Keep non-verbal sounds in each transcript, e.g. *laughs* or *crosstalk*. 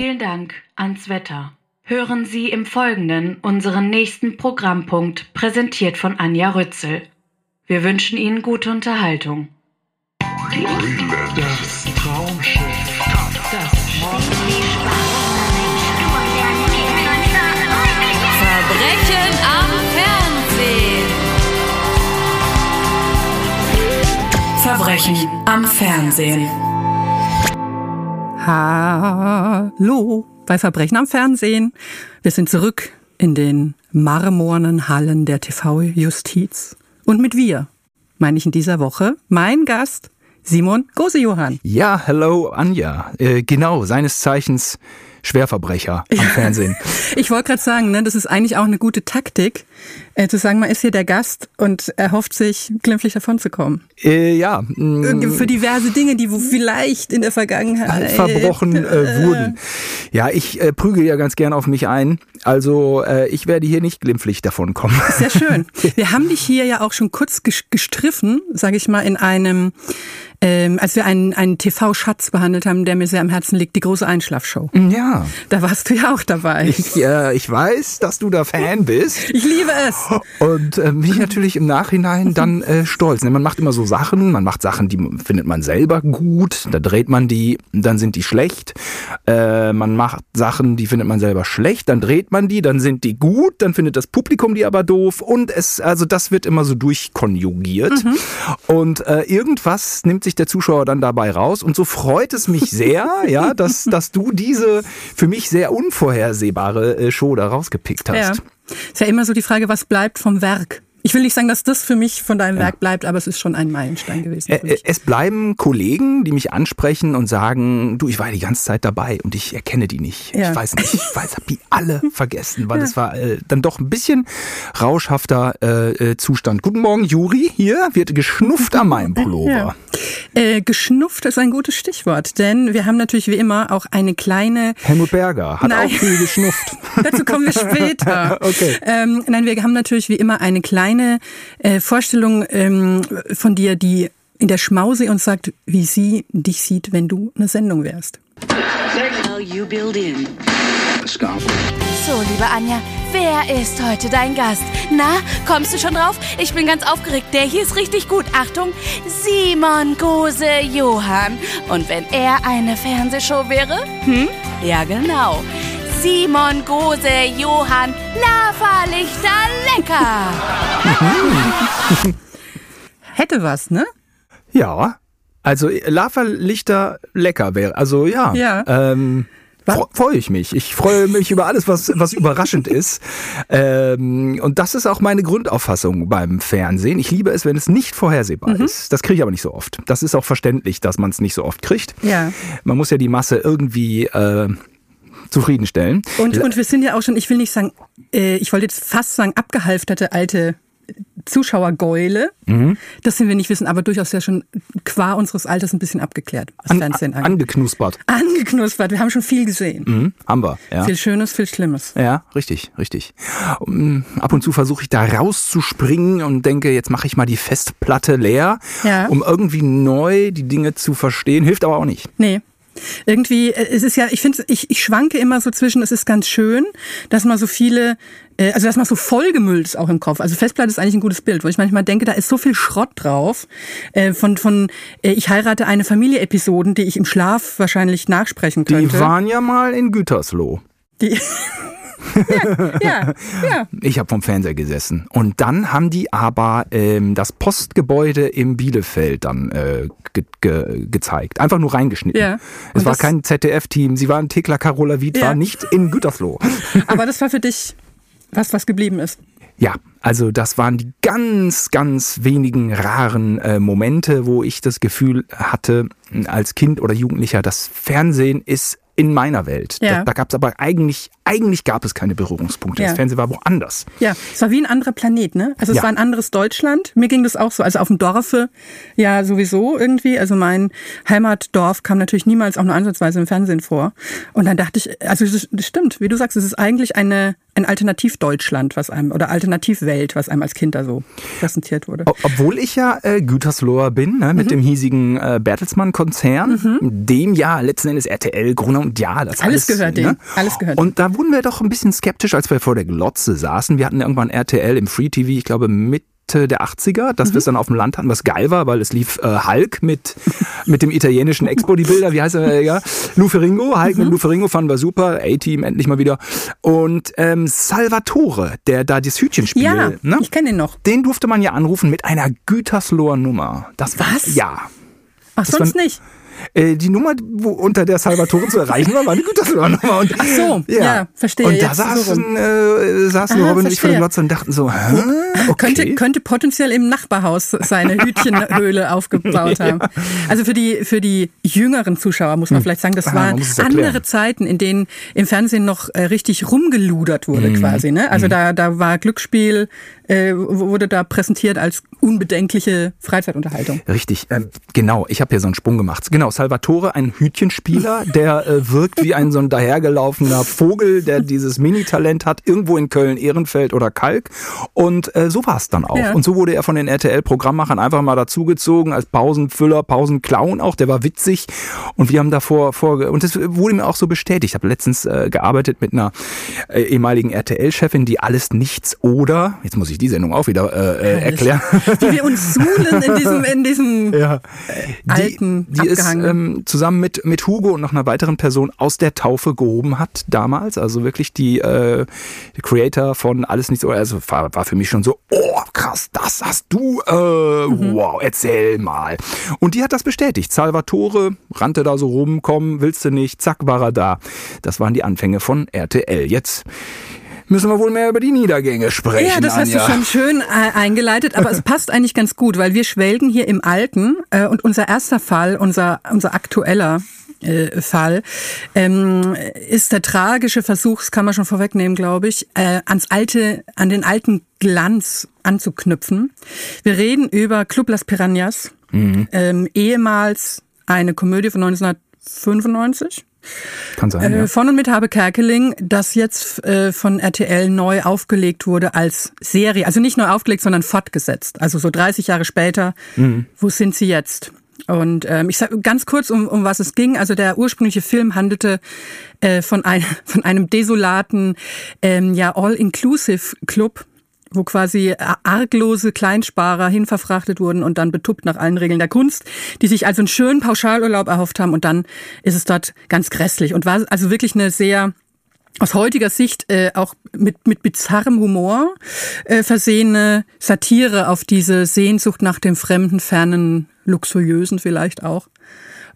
Vielen Dank ans Wetter. Hören Sie im Folgenden unseren nächsten Programmpunkt, präsentiert von Anja Rützel. Wir wünschen Ihnen gute Unterhaltung. Das Traumschiff. Das Verbrechen am Fernsehen. Verbrechen am Fernsehen. Hallo bei Verbrechen am Fernsehen. Wir sind zurück in den marmornen Hallen der TV-Justiz. Und mit wir meine ich in dieser Woche mein Gast Simon Gose-Johann. Ja, hello Anja. Äh, genau, seines Zeichens Schwerverbrecher am *laughs* Fernsehen. Ich wollte gerade sagen, ne, das ist eigentlich auch eine gute Taktik, äh, zu sagen, man ist hier der Gast und erhofft sich, glimpflich davonzukommen. Äh, ja. mh, Für diverse Dinge, die vielleicht in der Vergangenheit verbrochen äh, wurden. *laughs* Ja, ich äh, prügel ja ganz gern auf mich ein. Also äh, ich werde hier nicht glimpflich davon kommen. Sehr schön. *laughs* Wir haben dich hier ja auch schon kurz ges- gestriffen, sage ich mal, in einem, ähm, als wir einen, einen TV-Schatz behandelt haben, der mir sehr am Herzen liegt, die große Einschlafshow. Ja, Da warst du ja auch dabei. ich, äh, ich weiß, dass du da Fan bist. Ich liebe es. Und äh, bin ich natürlich im Nachhinein dann äh, stolz. Ne? Man macht immer so Sachen, man macht Sachen, die findet man selber gut, da dreht man die, dann sind die schlecht. Äh, man macht Sachen, die findet man selber schlecht, dann dreht man die, dann sind die gut, dann findet das Publikum die aber doof und es, also das wird immer so durchkonjugiert. Und äh, irgendwas nimmt sich der Zuschauer dann dabei raus und so freut es mich sehr, *laughs* ja, dass, dass du diese für mich sehr unvorhersehbare äh, Show da rausgepickt hast. Ja. Ist ja immer so die Frage, was bleibt vom Werk? Ich will nicht sagen, dass das für mich von deinem Werk bleibt, aber es ist schon ein Meilenstein gewesen. Für Ä- mich. Es bleiben Kollegen, die mich ansprechen und sagen, du, ich war die ganze Zeit dabei und ich erkenne die nicht. Ja. Ich weiß nicht, ich weiß, hab die alle *laughs* vergessen, weil es war äh, dann doch ein bisschen rauschhafter äh, äh, Zustand. Guten Morgen, Juri, hier wird geschnufft an meinem *laughs* Pullover. Ja. Äh, geschnufft ist ein gutes Stichwort, denn wir haben natürlich wie immer auch eine kleine Helmut Berger hat Nein. auch viel geschnufft. *laughs* Dazu kommen wir später. Okay. Ähm, nein, wir haben natürlich wie immer eine kleine äh, Vorstellung ähm, von dir, die in der Schmause uns sagt, wie sie dich sieht, wenn du eine Sendung wärst. So, liebe Anja, wer ist heute dein Gast? Na, kommst du schon drauf? Ich bin ganz aufgeregt. Der hier ist richtig gut. Achtung, Simon Gose Johann. Und wenn er eine Fernsehshow wäre? Hm? Ja, genau. Simon Gose Johann, Lava-Lichter lecker. *laughs* Hätte was, ne? Ja, also äh, Lava-Lichter lecker wäre. Also ja, Ja. ähm, fre- freue ich mich. Ich freue mich über alles, was, was überraschend ist. Ähm, und das ist auch meine Grundauffassung beim Fernsehen. Ich liebe es, wenn es nicht vorhersehbar Mhm. ist. Das kriege ich aber nicht so oft. Das ist auch verständlich, dass man es nicht so oft kriegt. Ja. Man muss ja die Masse irgendwie äh, zufriedenstellen. Und, und wir sind ja auch schon, ich will nicht sagen, äh, ich wollte jetzt fast sagen, abgehalfterte alte Zuschauergäule. Mhm. Das sind wir nicht wissen, aber durchaus ja schon qua unseres Alters ein bisschen angeklärt, was An, Fernsehen angeht. angeknuspert. Angeknuspert, wir haben schon viel gesehen. Mhm, haben wir, ja. Viel Schönes, viel Schlimmes. Ja, richtig, richtig. Um, ab und zu versuche ich da rauszuspringen und denke, jetzt mache ich mal die Festplatte leer, Ja. um irgendwie neu die Dinge zu verstehen. Hilft aber auch nicht. Nee. Irgendwie, äh, es ist ja, ich finde, ich, ich schwanke immer so zwischen, es ist ganz schön, dass man so viele, äh, also dass man so vollgemüllt ist auch im Kopf. Also Festplatte ist eigentlich ein gutes Bild, wo ich manchmal denke, da ist so viel Schrott drauf, äh, von, von äh, ich heirate eine Familie-Episoden, die ich im Schlaf wahrscheinlich nachsprechen Die könnte. waren ja mal in Gütersloh. Die *laughs* ja, ja, ja. Ich habe vom Fernseher gesessen. Und dann haben die aber ähm, das Postgebäude im Bielefeld dann äh, ge ge gezeigt. Einfach nur reingeschnitten. Ja. Es war kein ZDF-Team. Sie waren Thekla Carola Wied, Ja. war nicht in Gütersloh. *laughs* Aber das war für dich was, was geblieben ist. Ja, also das waren die ganz, ganz wenigen raren äh, Momente, wo ich das Gefühl hatte, als Kind oder Jugendlicher, das Fernsehen ist in meiner Welt. Ja. Da, da gab es aber eigentlich, eigentlich gab es keine Berührungspunkte. Ja. Das Fernsehen war woanders. Ja, es war wie ein anderer Planet, ne? Also es Ja. war ein anderes Deutschland. Mir ging das auch so. Also auf dem Dorfe ja sowieso irgendwie. Also mein Heimatdorf kam natürlich niemals auch nur ansatzweise im Fernsehen vor. Und dann dachte ich, also das, das stimmt, wie du sagst, es ist eigentlich eine ein Alternativ-Deutschland, was einem, oder Alternativwelt, was einem als Kind da so präsentiert wurde. Obwohl ich ja äh, Gütersloher bin, ne, Mhm. mit dem hiesigen äh, Bertelsmann-Konzern, dem ja letzten Endes RTL, Gruner und ja, das Alles gehört ne? dem. Alles gehört Und da wurden wir doch ein bisschen skeptisch, als wir vor der Glotze saßen. Wir hatten irgendwann RTL im Free TV, ich glaube Mitte der 80er, dass wir Mhm. es dann auf dem Land hatten, was geil war, weil es lief äh, Hulk mit, *laughs* mit dem italienischen Ex-Bodybuilder, wie heißt er, ja? Lou Ferringo, Hulk Mhm. mit Lou Ferringo fanden wir super, A-Team endlich mal wieder. Und ähm, Salvatore, der da das Hütchenspiel, Ja, ne? ich kenne den noch. Den durfte man ja anrufen mit einer Gütersloher Nummer. Das war, Was? Ja. Ach, Das sonst war- nicht. Äh, die Nummer, wo unter der Salvatore zu erreichen war, war eine Gütersloher Ach so, ja, verstehe, Und da saßen, äh, saßen Ah, Robin und ich vor der verstehe. Glotze und dachten so, hä? Okay. Könnte, könnte potenziell im Nachbarhaus seine Hütchenhöhle *laughs* aufgebaut haben. Also für die, für die jüngeren Zuschauer muss man vielleicht sagen, das Ah, waren andere Zeiten, in denen im Fernsehen noch äh, richtig rumgeludert wurde Mhm. quasi. Ne? Also da, da war Glücksspiel, äh, wurde da präsentiert als unbedenkliche Freizeitunterhaltung. Richtig, ähm, genau. Ich habe hier so einen Sprung gemacht. Genau, Salvatore, ein Hütchenspieler, *laughs* der äh, wirkt wie ein so ein dahergelaufener Vogel, der dieses Mini-Talent hat, irgendwo in Köln, Ehrenfeld oder Kalk. Und äh, so war es dann auch. Ja. Und so wurde er von den RTL-Programmmachern einfach mal dazugezogen als Pausenfüller, Pausenclown auch. Der war witzig. Und wir haben davor vor und das wurde mir auch so bestätigt. Ich habe letztens äh, gearbeitet mit einer äh, ehemaligen RTL-Chefin, die alles nichts oder jetzt muss ich die Sendung auch wieder äh, äh, erklären. Wie wir uns suhlen in diesem, in diesem *laughs* ja. alten, die, die ist ähm, zusammen mit, mit Hugo und noch einer weiteren Person aus der Taufe gehoben hat damals. Also wirklich die, äh, die Creator von Alles Nichts. Also war, war für mich schon so, oh krass, das hast du. Äh, Wow, erzähl mal. Und die hat das bestätigt. Salvatore rannte da so rum, komm, willst du nicht, zack, war er da. Das waren die Anfänge von RTL. Jetzt müssen wir wohl mehr über die Niedergänge sprechen. Ja, das hast Anja. du schon schön äh, eingeleitet, aber es passt eigentlich ganz gut, weil wir schwelgen hier im Alten äh, und unser erster Fall, unser, unser aktueller äh, Fall, ähm, ist der tragische Versuch, das kann man schon vorwegnehmen, glaube ich, äh, ans alte, an den alten Glanz anzuknüpfen. Wir reden über Club Las Piranhas, ähm, ehemals eine Komödie von 1995. Kann sein, Äh, ja. Von und mit Habe Kerkeling, das jetzt äh, von RTL neu aufgelegt wurde als Serie. Also nicht neu aufgelegt, sondern fortgesetzt. Also so 30 Jahre später. Wo sind sie jetzt? Und ähm, ich sage ganz kurz, um, um was es ging. Also der ursprüngliche Film handelte äh, von, ein, *laughs* von einem desolaten ähm, ja, All-Inclusive-Club wo quasi arglose Kleinsparer hinverfrachtet wurden und dann betuppt nach allen Regeln der Kunst, die sich also einen schönen Pauschalurlaub erhofft haben und dann ist es dort ganz grässlich und war also wirklich eine sehr aus heutiger Sicht äh, auch mit, mit bizarrem Humor äh, versehene Satire auf diese Sehnsucht nach dem Fremden, Fernen, Luxuriösen vielleicht auch.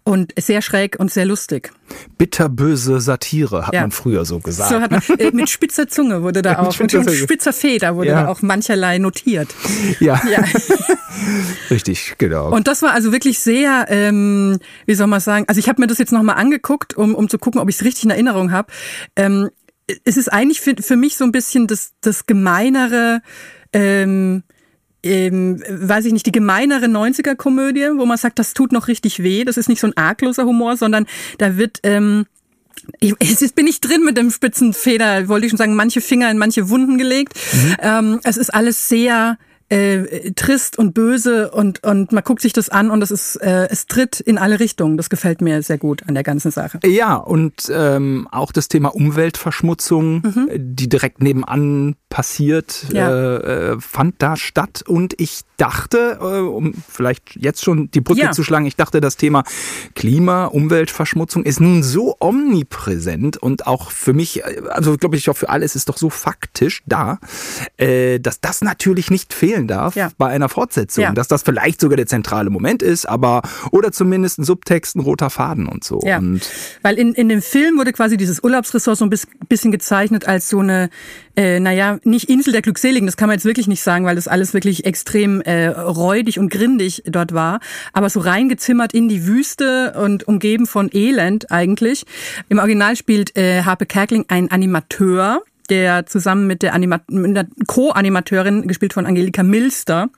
Und sehr schräg und sehr lustig. Bitterböse Satire, hat Ja. man früher so gesagt. So hat man, *laughs* äh, mit spitzer Zunge wurde da Mit auch, und Zunge. spitzer Feder wurde Ja. da auch mancherlei notiert. ja. Ja. *laughs* richtig, genau. Und das war also wirklich sehr, ähm, wie soll man sagen, also ich habe mir das jetzt nochmal angeguckt, um, um zu gucken, ob ich es richtig in Erinnerung habe. Ähm, es ist eigentlich für, für mich so ein bisschen das, das gemeinere, ähm, ähm, weiß ich nicht, die gemeinere 90er-Komödie, wo man sagt, das tut noch richtig weh. Das ist nicht so ein argloser Humor, sondern da wird... Ähm, ich, jetzt bin ich drin mit dem spitzen Feder, wollte ich schon sagen, manche Finger in manche Wunden gelegt. Ähm, es ist alles sehr äh, trist und böse und, und man guckt sich das an und es ist, äh, es tritt in alle Richtungen. Das gefällt mir sehr gut an der ganzen Sache. Ja, und ähm, auch das Thema Umweltverschmutzung, äh, die direkt nebenan passiert, Ja. äh, äh, fand da statt. Und ich dachte, äh, um vielleicht jetzt schon die Brücke Ja. zu schlagen, ich dachte, das Thema Klima, Umweltverschmutzung ist nun so omnipräsent und auch für mich, äh, also glaube ich auch für alle, es ist doch so faktisch da, äh, dass das natürlich nicht fehlen darf Ja. bei einer Fortsetzung. Dass das vielleicht sogar der zentrale Moment ist, aber oder zumindest ein Subtext, ein roter Faden und so. Und weil in, in dem Film wurde quasi dieses Urlaubsressort so ein bis- bisschen gezeichnet als so eine, äh, naja, nicht Insel der Glückseligen, das kann man jetzt wirklich nicht sagen, weil das alles wirklich extrem äh, räudig und grindig dort war, aber so reingezimmert in die Wüste und umgeben von Elend eigentlich. Im Original spielt äh, Harpe Kerkeling ein Animateur, der zusammen mit der, Anima mit der Co-Animateurin, gespielt von Angelika Milster,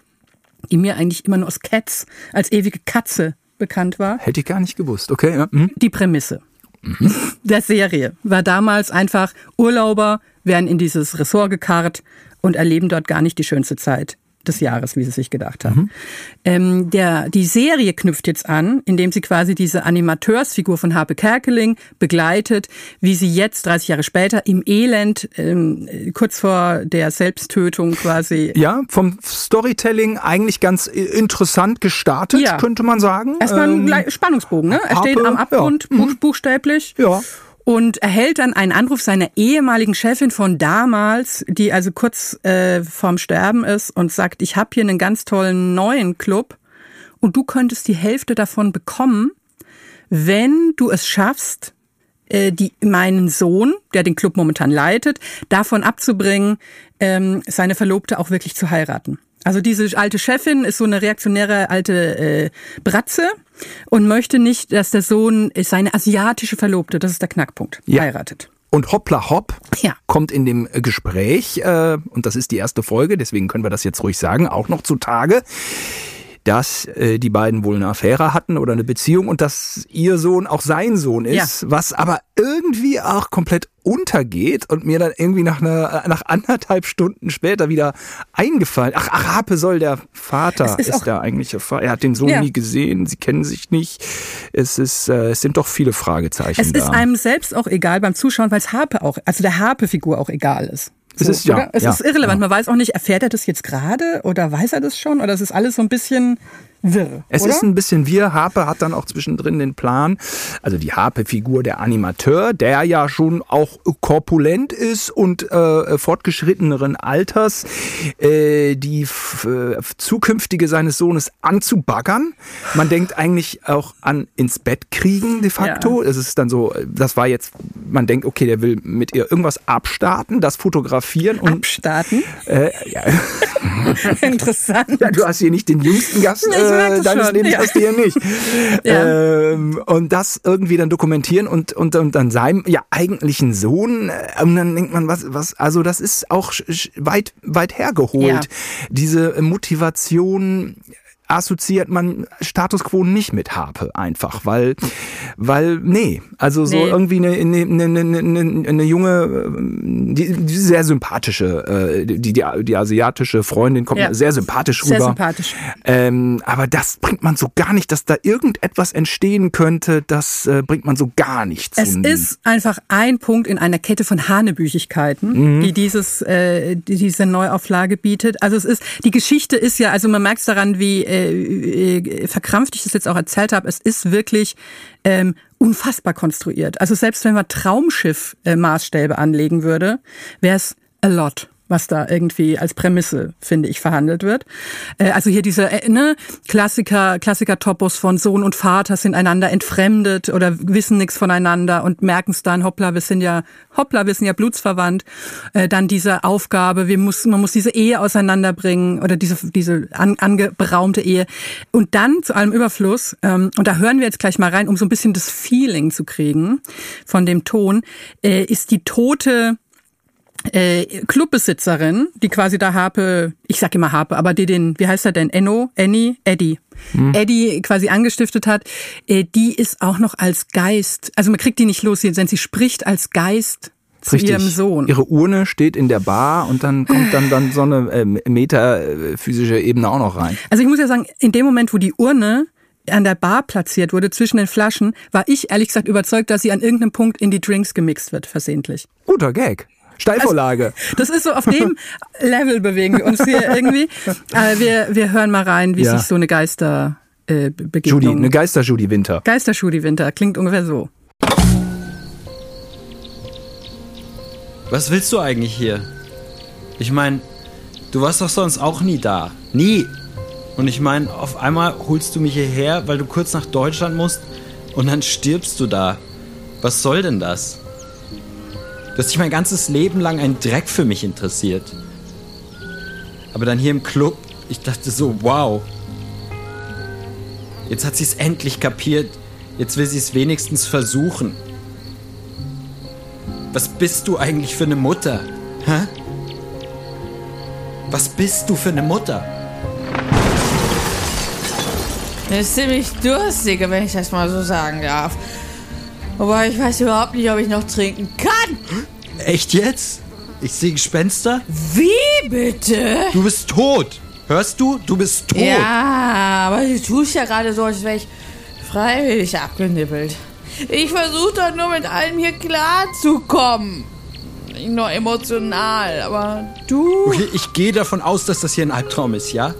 die mir eigentlich immer nur aus Cats als ewige Katze bekannt war, hätte ich gar nicht gewusst. Okay, ja. hm. die Prämisse. *laughs* der Serie war damals einfach Urlauber werden in dieses Ressort gekarrt und erleben dort gar nicht die schönste Zeit des Jahres, wie sie sich gedacht haben. Ähm, der, die Serie knüpft jetzt an, indem sie quasi diese Animateursfigur von Harpe Kerkeling begleitet, wie sie jetzt 30 Jahre später im Elend, ähm, kurz vor der Selbsttötung quasi. *laughs* Ja, vom Storytelling eigentlich ganz äh, interessant gestartet, Ja. könnte man sagen. Erstmal ein Ähm, Spannungsbogen, ne? Er Harpe, steht am Abgrund, ja. buch, buchstäblich. Ja. Und erhält dann einen Anruf seiner ehemaligen Chefin von damals, die also kurz äh, vorm Sterben ist und sagt, ich habe hier einen ganz tollen neuen Club und du könntest die Hälfte davon bekommen, wenn du es schaffst, äh, die, meinen Sohn, der den Club momentan leitet, davon abzubringen, ähm, seine Verlobte auch wirklich zu heiraten. Also diese alte Chefin ist so eine reaktionäre alte äh, Bratze und möchte nicht, dass der Sohn seine asiatische Verlobte, das ist der Knackpunkt, Ja. heiratet. Und Hoppla Hopp Ja. kommt in dem Gespräch, äh, und das ist die erste Folge, deswegen können wir das jetzt ruhig sagen, auch noch zutage, dass äh, die beiden wohl eine Affäre hatten oder eine Beziehung und dass ihr Sohn auch sein Sohn ist, was aber irgendwie auch komplett untergeht und mir dann irgendwie nach einer nach anderthalb Stunden später wieder eingefallen. Ach, Arape soll der Vater ist ist, der eigentliche Vater. Er hat den Sohn Ja. nie gesehen, sie kennen sich nicht. Es ist äh, es sind doch viele Fragezeichen Es da. ist einem selbst auch egal beim Zuschauen, weil es Harpe auch, also der Harpe-Figur auch egal ist. Es ist- ja? Es ja, ist irrelevant. ja. Man weiß auch nicht, erfährt er das jetzt gerade oder weiß er das schon oder es ist alles so ein bisschen wirr. Es oder? ist ein bisschen wir. Harpe hat dann auch zwischendrin den Plan, also die Harpe-Figur der Animateur, der ja schon auch korpulent ist und äh, fortgeschritteneren Alters, äh, die äh, zukünftige seines Sohnes anzubaggern. Man denkt eigentlich auch an ins Bett kriegen de facto. Es ist dann so, das war jetzt, man denkt, okay, der will mit ihr irgendwas abstarten, das fotografieren und Abstarten. äh, ja, *laughs* Interessant. ja, du hast hier nicht den jüngsten Gast merk äh, deines schon, Lebens, ja. hier nicht. *laughs* Ja. ähm, und das irgendwie dann dokumentieren und, und, und dann seinem ja eigentlichen Sohn. äh, Und dann denkt man, was, was, also das ist auch weit, weit hergeholt. Ja. Diese Motivation assoziiert man Status Quo nicht mit Harpe einfach, weil, weil, nee, also so Nee. irgendwie eine, eine, eine, eine, eine, junge, die, die sehr sympathische, äh, die, die, die asiatische Freundin kommt Ja. sehr sympathisch Sehr rüber. sympathisch. Ähm, aber das bringt man so gar nicht, dass da irgendetwas entstehen könnte, das äh, bringt man so gar nicht zu. Es ist einfach ein Punkt in einer Kette von Hanebüchigkeiten, Mhm. die dieses, äh, die diese Neuauflage bietet. Also es ist, die Geschichte ist ja, also man merkt es daran, wie äh, äh, verkrampft ich das jetzt auch erzählt habe, es ist wirklich ähm, unfassbar konstruiert. Also selbst wenn man Traumschiff-Maßstäbe anlegen würde, wäre es a lot was da irgendwie als Prämisse, finde ich, verhandelt wird. Äh, also hier diese äh, ne, Klassiker, Klassiker-Topos von Sohn und Vater sind einander entfremdet oder wissen nichts voneinander und merken es dann, hoppla, wir sind ja, hoppla, wir sind ja blutsverwandt. Äh, dann diese Aufgabe, wir muss, man muss diese Ehe auseinanderbringen oder diese, diese an, angeberaumte Ehe. Und dann zu allem Überfluss, ähm, und da hören wir jetzt gleich mal rein, um so ein bisschen das Feeling zu kriegen von dem Ton, ist die tote äh, Clubbesitzerin, die quasi da Harpe, ich sag immer Harpe, aber die den, wie heißt er denn, Enno, Annie, Eddie, Eddie quasi angestiftet hat, äh, die ist auch noch als Geist, also man kriegt die nicht los, denn sie spricht als Geist zu Richtig. ihrem Sohn. Ihre Urne steht in der Bar und dann kommt dann, dann so eine ähm, metaphysische Ebene auch noch rein. Also ich muss ja sagen, in dem Moment, wo die Urne an der Bar platziert wurde, zwischen den Flaschen, war ich ehrlich gesagt überzeugt, dass sie an irgendeinem Punkt in die Drinks gemixt wird, versehentlich. Guter Gag. Steilvorlage. Das ist so, auf dem *laughs* Level bewegen wir uns hier irgendwie. Äh, wir, wir hören mal rein, wie Ja. sich so eine Geister äh, Judy, Begegnung. eine Geister-Judy Winter. Geisterschudi Winter klingt ungefähr so. Was willst du eigentlich hier? Ich meine, du warst doch sonst auch nie da. Nie. Und ich meine, auf einmal holst du mich hierher, weil du kurz nach Deutschland musst und dann stirbst du da. Was soll denn das? Du hast dich mein ganzes Leben lang ein Dreck für mich interessiert. Aber dann hier im Club, ich dachte so, wow. Jetzt hat sie es endlich kapiert. Jetzt will sie es wenigstens versuchen. Was bist du eigentlich für eine Mutter? Hä? Was bist du für eine Mutter? Der ist ziemlich durstig, wenn ich das mal so sagen darf. Aber ich weiß überhaupt nicht, ob ich noch trinken kann. Echt jetzt? Ich sehe Gespenster? Wie bitte? Du bist tot. Hörst du? Du bist tot. Ja, aber du tust ja gerade so, als wäre ich freiwillig abgenippelt. Ich versuche doch nur mit allem hier klarzukommen. Nicht nur emotional, aber du. Okay, ich gehe davon aus, dass das hier ein Albtraum ist, ja?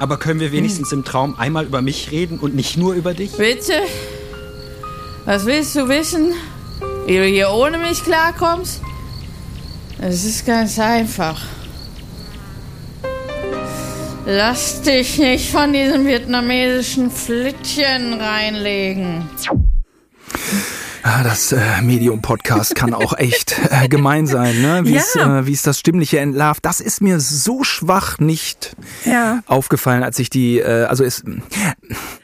Aber können wir wenigstens im Traum einmal über mich reden und nicht nur über dich? Bitte? Was willst du wissen? Wie du hier ohne mich klarkommst? Es ist ganz einfach. Lass dich nicht von diesem vietnamesischen Flittchen reinlegen. Ah, Das äh, Medium-Podcast kann auch *laughs* echt äh, gemein sein, ne? wie es Ja. äh, wie es das Stimmliche entlarvt. Das ist mir so schwach nicht Ja. aufgefallen, als ich die, äh, also es,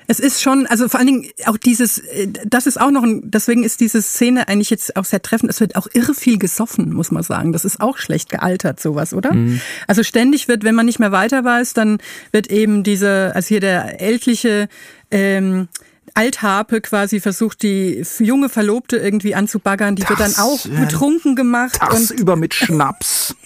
Es ist schon, also vor allen Dingen auch dieses, äh, das ist auch noch ein, deswegen ist diese Szene eigentlich jetzt auch sehr treffend. Es wird auch irre viel gesoffen, muss man sagen. Das ist auch schlecht gealtert, sowas, oder? Also ständig wird, wenn man nicht mehr weiter weiß, dann wird eben diese, also hier der ältliche, ähm, Altharpe quasi versucht, die junge Verlobte irgendwie anzubaggern. Die wird dann Das, auch äh, betrunken gemacht. und tagsüber mit Schnaps. *laughs*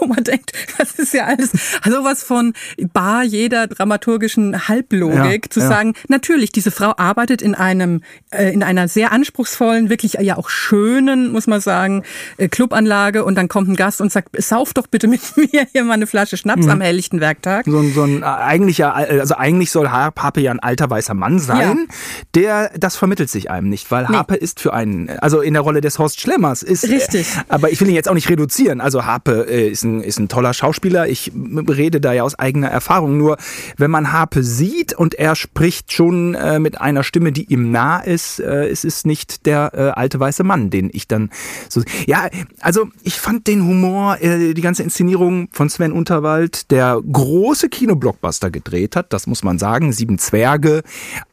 wo man denkt, das ist ja alles sowas von bar jeder dramaturgischen Halblogik, Ja, zu ja. sagen, natürlich, diese Frau arbeitet in einem, äh, in einer sehr anspruchsvollen, wirklich ja auch schönen, muss man sagen, äh, Clubanlage und dann kommt ein Gast und sagt, sauf doch bitte mit *laughs* mir hier mal eine Flasche Schnaps Mhm. am helllichten Werktag. So ein, so ein äh, eigentlicher, also eigentlich soll Har- Harpe ja ein alter weißer Mann sein, der das vermittelt sich einem nicht, weil Harpe ist für einen, also in der Rolle des Horst Schlemmers ist. Richtig. Äh, aber ich will ihn jetzt auch nicht reduzieren. Also Harpe äh, ist ein, ist ein toller Schauspieler. Ich rede da ja aus eigener Erfahrung. Nur wenn man Harpe sieht und er spricht schon äh, mit einer Stimme, die ihm nah ist, äh, es ist nicht der äh, alte weiße Mann, den ich dann so. Ja, also ich fand den Humor, äh, die ganze Inszenierung von Sven Unterwald, der große Kinoblockbuster gedreht hat, das muss man sagen. Sieben Zwerge,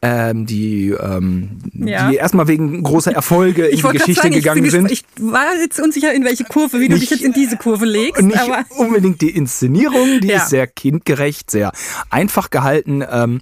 ähm, die, ähm, Ja. die erstmal wegen großer Erfolge in die Geschichte sagen, ich gegangen bin sind. Ich war jetzt unsicher, in welche Kurve, wie du dich Nicht- jetzt in diese Kurve legst. Nicht aber unbedingt die Inszenierung, die Ja. ist sehr kindgerecht, sehr einfach gehalten. Ähm,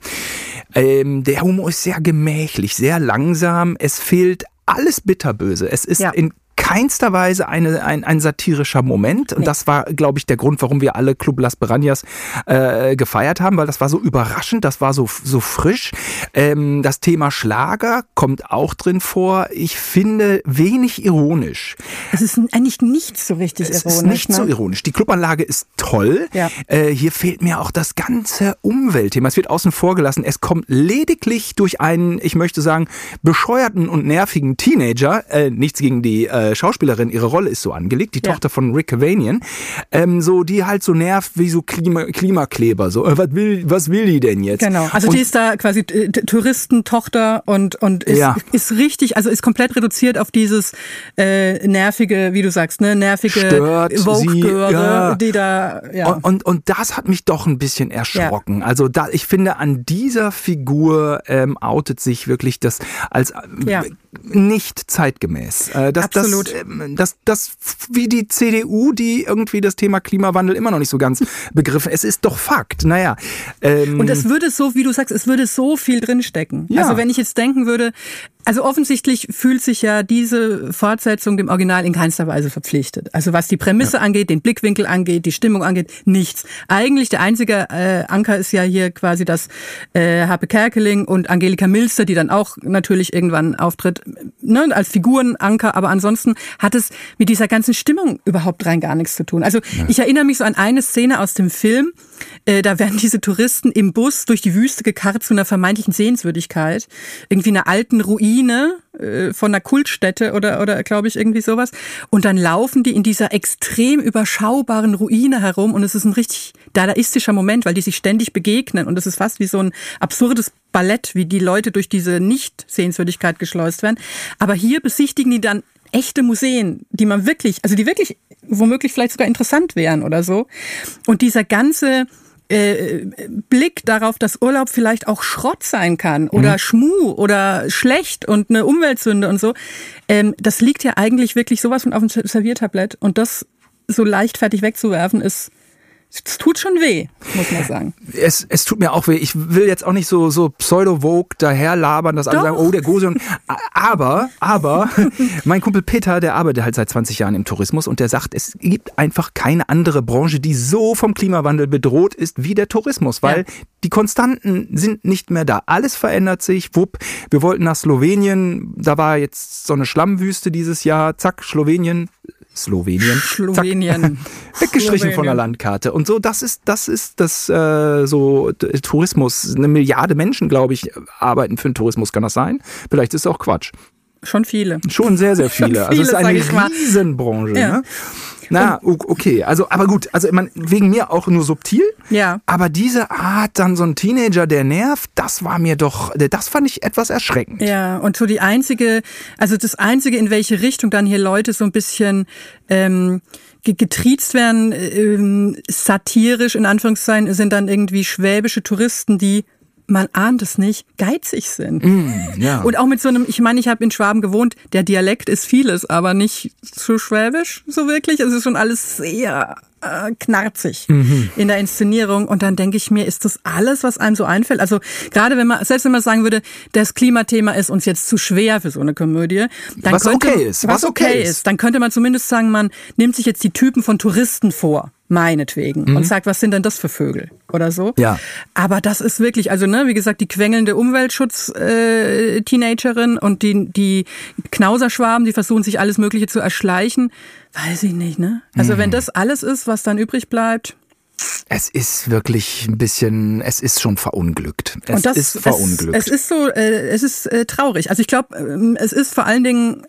ähm, der Humor ist sehr gemächlich, sehr langsam. Es fehlt alles bitterböse. Es ist Ja. in keinster Weise eine, ein, ein satirischer Moment. Und das war, glaube ich, der Grund, warum wir alle Club Las Piranhas äh, gefeiert haben, weil das war so überraschend, das war so, so frisch. Ähm, das Thema Schlager kommt auch drin vor. Ich finde wenig ironisch. es ist eigentlich nichts so richtig Es ironisch. ist nicht ne? so ironisch. Die Clubanlage ist toll. Ja. Äh, hier fehlt mir auch das ganze Umweltthema. Es wird außen vor gelassen. Es kommt lediglich durch einen, ich möchte sagen, bescheuerten und nervigen Teenager. Äh, nichts gegen die äh, Schauspielerin. Ihre Rolle ist so angelegt. Die Ja. Tochter von Rick Cavanian. Ähm, so, die halt so nervt wie so Klima, Klimakleber. So, äh, was will, was will die denn jetzt? Genau. Also Und die ist da quasi äh, Touristentochter und und ist, Ja. ist richtig, also ist komplett reduziert auf dieses äh, nervige, wie du sagst, ne, nervige Vogue-Göre, ja. die da ja. Und, und, und das hat mich doch ein bisschen erschrocken. Also da, ich finde, an dieser Figur ähm, outet sich wirklich das als äh, Ja. Nicht zeitgemäß. Äh, das, Absolut. Das, ähm, das, das, wie die CDU, die irgendwie das Thema Klimawandel immer noch nicht so ganz *laughs* begriffen. Es ist doch Fakt. Naja. Ähm, Und es würde so, wie du sagst, es würde so viel drinstecken. Ja. Also wenn ich jetzt denken würde, also offensichtlich fühlt sich ja diese Fortsetzung dem Original in keinster Weise verpflichtet. Also was die Prämisse angeht, den Blickwinkel angeht, die Stimmung angeht, nichts. Eigentlich der einzige äh, Anker ist ja hier quasi das äh, Happe Kerkeling und Angelika Milster, die dann auch natürlich irgendwann auftritt, ne, als Figurenanker. Aber ansonsten hat es mit dieser ganzen Stimmung überhaupt rein gar nichts zu tun. Also ich erinnere mich so an eine Szene aus dem Film, äh, da werden diese Touristen im Bus durch die Wüste gekarrt zu einer vermeintlichen Sehenswürdigkeit. Irgendwie einer alten Ruine äh, von einer Kultstätte oder, oder glaube ich irgendwie sowas. Und dann laufen die in dieser extrem überschaubaren Ruine herum und es ist ein richtig dadaistischer Moment, weil die sich ständig begegnen und es ist fast wie so ein absurdes Ballett, wie die Leute durch diese Nicht-Sehenswürdigkeit geschleust werden. Aber hier besichtigen die dann echte Museen, die man wirklich, also die wirklich womöglich vielleicht sogar interessant wären oder so. Und dieser ganze äh, Blick darauf, dass Urlaub vielleicht auch Schrott sein kann oder Schmuh oder schlecht und eine Umweltsünde und so, ähm, das liegt ja eigentlich wirklich sowas von auf dem Serviertablett und das so leichtfertig wegzuwerfen ist Es tut schon weh, muss man sagen. Es, es tut mir auch weh. Ich will jetzt auch nicht so, so pseudo-vogue daherlabern, dass alle Doch. sagen, oh, der Gosion. Aber, aber, *laughs* mein Kumpel Peter, der arbeitet halt seit 20 Jahren im Tourismus und der sagt, es gibt einfach keine andere Branche, die so vom Klimawandel bedroht ist wie der Tourismus, weil Ja. die Konstanten sind nicht mehr da. Alles verändert sich. Wupp, wir wollten nach Slowenien, da war jetzt so eine Schlammwüste dieses Jahr. Zack, Slowenien. Slowenien. Slowenien. Zack, *laughs* weggestrichen von der Slowenien. Landkarte. Und so, das ist, das ist das äh, so Tourismus. Eine Milliarde Menschen, glaube ich, arbeiten für den Tourismus. Kann das sein? Vielleicht ist es auch Quatsch. Schon viele. Schon sehr, sehr *laughs* Schon viele. also es ist viele, eine. Riesenbranche. Ja. Ne? Na, okay. Also, aber gut. Also, man, wegen mir auch nur subtil. Ja. Aber diese Art, dann so ein Teenager, der nervt, das war mir doch, das fand ich etwas erschreckend. Ja, und so die einzige, also das einzige, in welche Richtung dann hier Leute so ein bisschen ähm, ge- getriezt werden, ähm, satirisch in Anführungszeichen, sind dann irgendwie schwäbische Touristen, die man ahnt es nicht, geizig sind. Ja. Und auch mit so einem, ich meine, ich habe in Schwaben gewohnt, der Dialekt ist vieles, aber nicht so schwäbisch, so wirklich. Es ist schon alles sehr äh, knarzig in der Inszenierung. Und dann denke ich mir, ist das alles, was einem so einfällt? Also gerade wenn man, selbst wenn man sagen würde, das Klimathema ist uns jetzt zu schwer für so eine Komödie, dann Was könnte, okay ist, was, was okay, okay ist. ist. dann könnte man zumindest sagen, man nimmt sich jetzt die Typen von Touristen vor. Meinetwegen. Und sagt, was sind denn das für Vögel? Oder so. Ja. Aber das ist wirklich, also ne, wie gesagt, die quengelnde Umweltschutz-Teenagerin und die, die Knauserschwaben, die versuchen sich alles Mögliche zu erschleichen. Weiß ich nicht, ne? Also wenn das alles ist, was dann übrig bleibt. Es ist wirklich ein bisschen, es ist schon verunglückt. Es das ist verunglückt. Es, es ist so, äh, es ist äh, traurig. Also ich glaube, ähm, es ist vor allen Dingen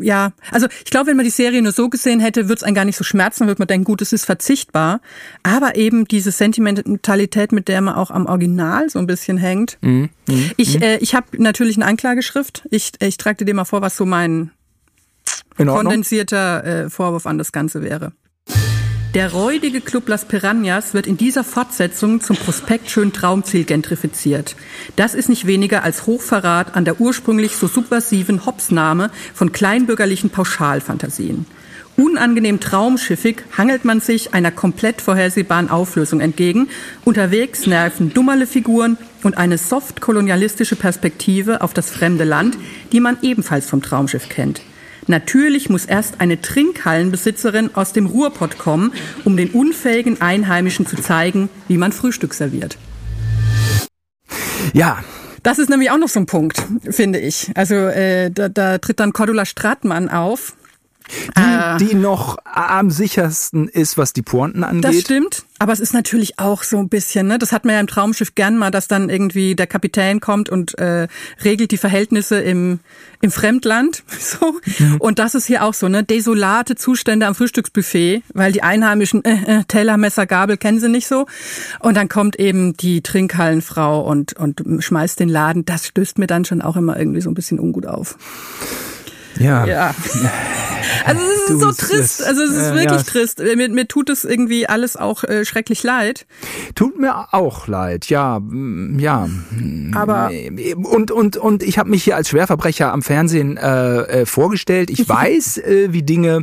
ja, also ich glaube, wenn man die Serie nur so gesehen hätte, würde es einen gar nicht so schmerzen, würde man denken, gut, es ist verzichtbar. Aber eben diese Sentimentalität, mit der man auch am Original so ein bisschen hängt. Mhm, ich äh, ich habe natürlich eine Anklageschrift. Ich, ich trage dir mal vor, was so mein kondensierter äh, Vorwurf an das Ganze wäre. Der räudige Club Las Piranhas wird in dieser Fortsetzung zum Prospekt Schön Traumziel gentrifiziert. Das ist nicht weniger als Hochverrat an der ursprünglich so subversiven Hopsnahme von kleinbürgerlichen Pauschalfantasien. Unangenehm traumschiffig hangelt man sich einer komplett vorhersehbaren Auflösung entgegen. Unterwegs nerven dummerle Figuren und eine soft-kolonialistische Perspektive auf das fremde Land, die man ebenfalls vom Traumschiff kennt. Natürlich muss erst eine Trinkhallenbesitzerin aus dem Ruhrpott kommen, um den unfähigen Einheimischen zu zeigen, wie man Frühstück serviert. Ja, Das ist nämlich auch noch so ein Punkt, finde ich. Also äh, da, da tritt dann Cordula Stratmann auf. Die, die noch am sichersten ist, was die Pointen angeht. Das stimmt, aber es ist natürlich auch so ein bisschen, ne, das hat man ja im Traumschiff gern mal, dass dann irgendwie der Kapitän kommt und äh, regelt die Verhältnisse im, im Fremdland. *laughs* So. Und das ist hier auch so, ne? Desolate Zustände am Frühstücksbuffet, weil die Einheimischen äh, äh, Teller, Messer, Gabel kennen sie nicht so. Und dann kommt eben die Trinkhallenfrau und, und schmeißt den Laden. Das stößt mir dann schon auch immer irgendwie so ein bisschen ungut auf. Ja. Ja. *laughs* Also es ist so trist. ist, Also es ist äh, wirklich ja. trist. Mir, mir tut es irgendwie alles auch äh, schrecklich leid. Tut mir auch leid, ja, mm, ja. Aber Und, und, und ich habe mich hier als Schwerverbrecher am Fernsehen äh, äh, vorgestellt. Ich *laughs* weiß, äh, wie Dinge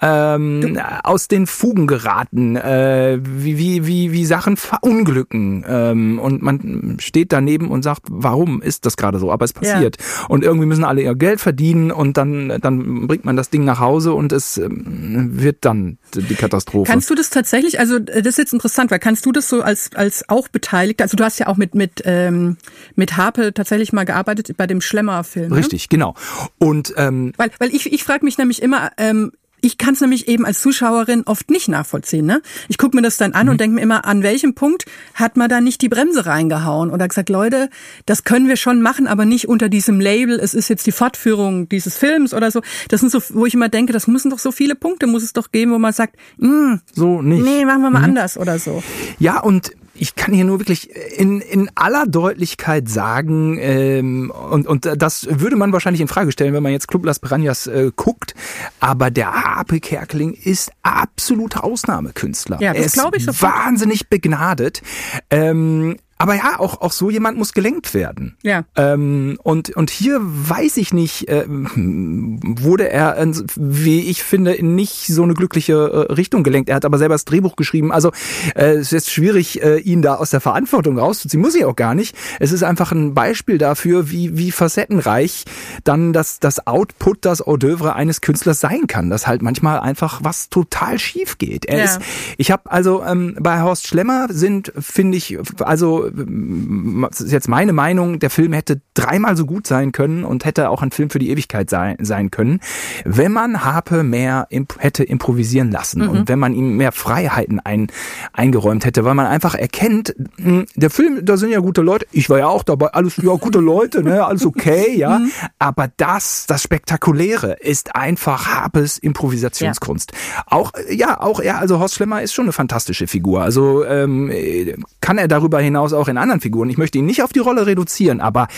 ähm, aus den Fugen geraten, äh, wie, wie, wie, wie Sachen verunglücken. Ähm, und man steht daneben und sagt, warum ist das gerade so? Aber es passiert. Und irgendwie müssen alle ihr Geld verdienen und dann, dann bringt man das Ding nach Hause und es ähm, wird dann die Katastrophe. kannst du das tatsächlich, also äh, das ist jetzt interessant, weil kannst du das so als, als auch beteiligt, also du hast ja auch mit, mit, ähm, mit Harpe tatsächlich mal gearbeitet bei dem Schlemmer-Film. Ne? Richtig, genau. Und ähm, Weil, weil ich, ich frage mich nämlich immer, ähm, ich kann es nämlich eben als Zuschauerin oft nicht nachvollziehen. Ne? Ich gucke mir das dann an und denke mir immer, an welchem Punkt hat man da nicht die Bremse reingehauen oder gesagt, Leute, das können wir schon machen, aber nicht unter diesem Label, es ist jetzt die Fortführung dieses Films oder so. Das sind so, wo ich immer denke, das müssen doch so viele Punkte, muss es doch geben, wo man sagt, "Hm, so nicht. nee, machen wir mal anders oder so. Ja, und ich kann hier nur wirklich in, in aller Deutlichkeit sagen, ähm, und, und das würde man wahrscheinlich in Frage stellen, wenn man jetzt Club Las Piranhas äh, guckt, aber der Harpe Kerkeling ist absoluter Ausnahmekünstler. Ja, das er ist glaub ich sofort. wahnsinnig begnadet. Ähm, aber ja, auch, auch so jemand muss gelenkt werden. Ja. Ähm, und, und hier weiß ich nicht, äh, wurde er, äh, wie ich finde, in nicht so eine glückliche äh, Richtung gelenkt. Er hat aber selber das Drehbuch geschrieben. Also äh, es ist jetzt schwierig, äh, ihn da aus der Verantwortung rauszuziehen. Muss ich auch gar nicht. Es ist einfach ein Beispiel dafür, wie, wie facettenreich dann das, das Output, das Hors d'oeuvre eines Künstlers sein kann. Dass halt manchmal einfach was total schief geht. Er Ja. ist, ich habe also ähm, bei Horst Schlemmer sind, finde ich, also das ist jetzt meine Meinung, der Film hätte dreimal so gut sein können und hätte auch ein Film für die Ewigkeit sein, sein können, wenn man Harpe mehr imp hätte improvisieren lassen und wenn man ihm mehr Freiheiten ein, eingeräumt hätte, weil man einfach erkennt, mh, der Film, da sind ja gute Leute, ich war ja auch dabei, alles ja gute Leute, ne, alles okay, ja, aber das, das Spektakuläre ist einfach Harpes Improvisationskunst. Auch äh, ja, auch er, also Horst Schlemmer ist schon eine fantastische Figur. Also ähm, äh, kann er darüber hinaus auch in anderen Figuren. Ich möchte ihn nicht auf die Rolle reduzieren, aber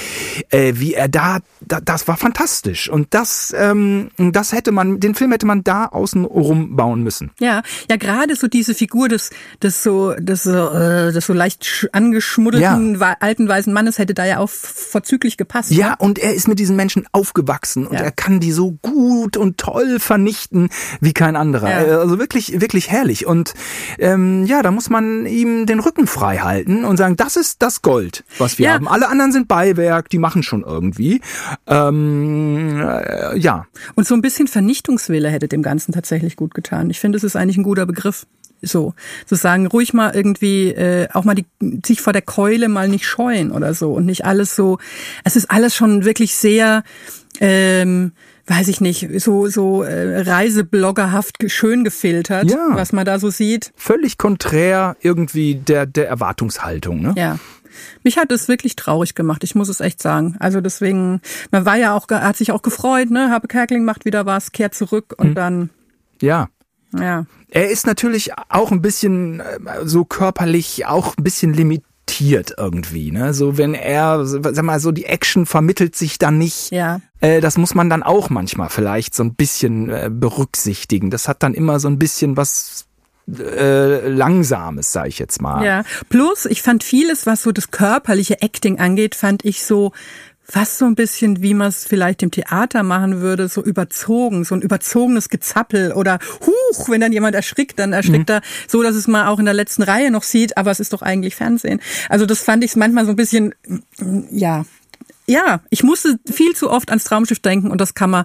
äh, wie er da, da, das war fantastisch und das, ähm, das hätte man, den Film hätte man da außen rum bauen müssen. Ja, ja, gerade so diese Figur des, des so, des so, äh, des so leicht sch- angeschmuddelten wa- alten weißen Mannes hätte da ja auch vorzüglich gepasst. Ja, und er ist mit diesen Menschen aufgewachsen und Ja. er kann die so gut und toll vernichten wie kein anderer. Ja. Äh, Also wirklich, wirklich herrlich. Und ähm, ja, da muss man ihm den Rücken frei halten und sagen, das ist das Gold, was wir Ja. haben. Alle anderen sind Beiwerk, die machen schon irgendwie. Ähm, äh, ja, Und so ein bisschen Vernichtungswille hätte dem Ganzen tatsächlich gut getan. Ich finde, es ist eigentlich ein guter Begriff. So, zu sagen, ruhig mal irgendwie äh, auch mal die sich vor der Keule mal nicht scheuen oder so und nicht alles so. Es ist alles schon wirklich sehr, ähm, weiß ich nicht, so so äh, reisebloggerhaft ge- schön gefiltert, Ja. was man da so sieht. völlig konträr irgendwie der, der Erwartungshaltung. Ne? Ja. Mich hat es wirklich traurig gemacht, ich muss es echt sagen. Also deswegen, man war ja auch, hat sich auch gefreut, ne? Habe Kerkeling macht wieder was, kehrt zurück und dann, ja. ja. Er ist natürlich auch ein bisschen äh, so körperlich auch ein bisschen limitiert irgendwie, ne? So wenn er, sag mal, so die Action vermittelt sich dann nicht. Ja. Äh, das muss man dann auch manchmal vielleicht so ein bisschen äh, berücksichtigen. Das hat dann immer so ein bisschen was äh, Langsames, sag ich jetzt mal. Ja, plus ich fand vieles, was so das körperliche Acting angeht, fand ich so fast so ein bisschen, wie man es vielleicht im Theater machen würde, so überzogen, so ein überzogenes Gezappel oder huch, wenn dann jemand erschrickt, dann erschrickt er so, dass es man auch in der letzten Reihe noch sieht, aber es ist doch eigentlich Fernsehen. Also das fand ich manchmal so ein bisschen, ja, ja, ich musste viel zu oft ans Traumschiff denken und das kann man,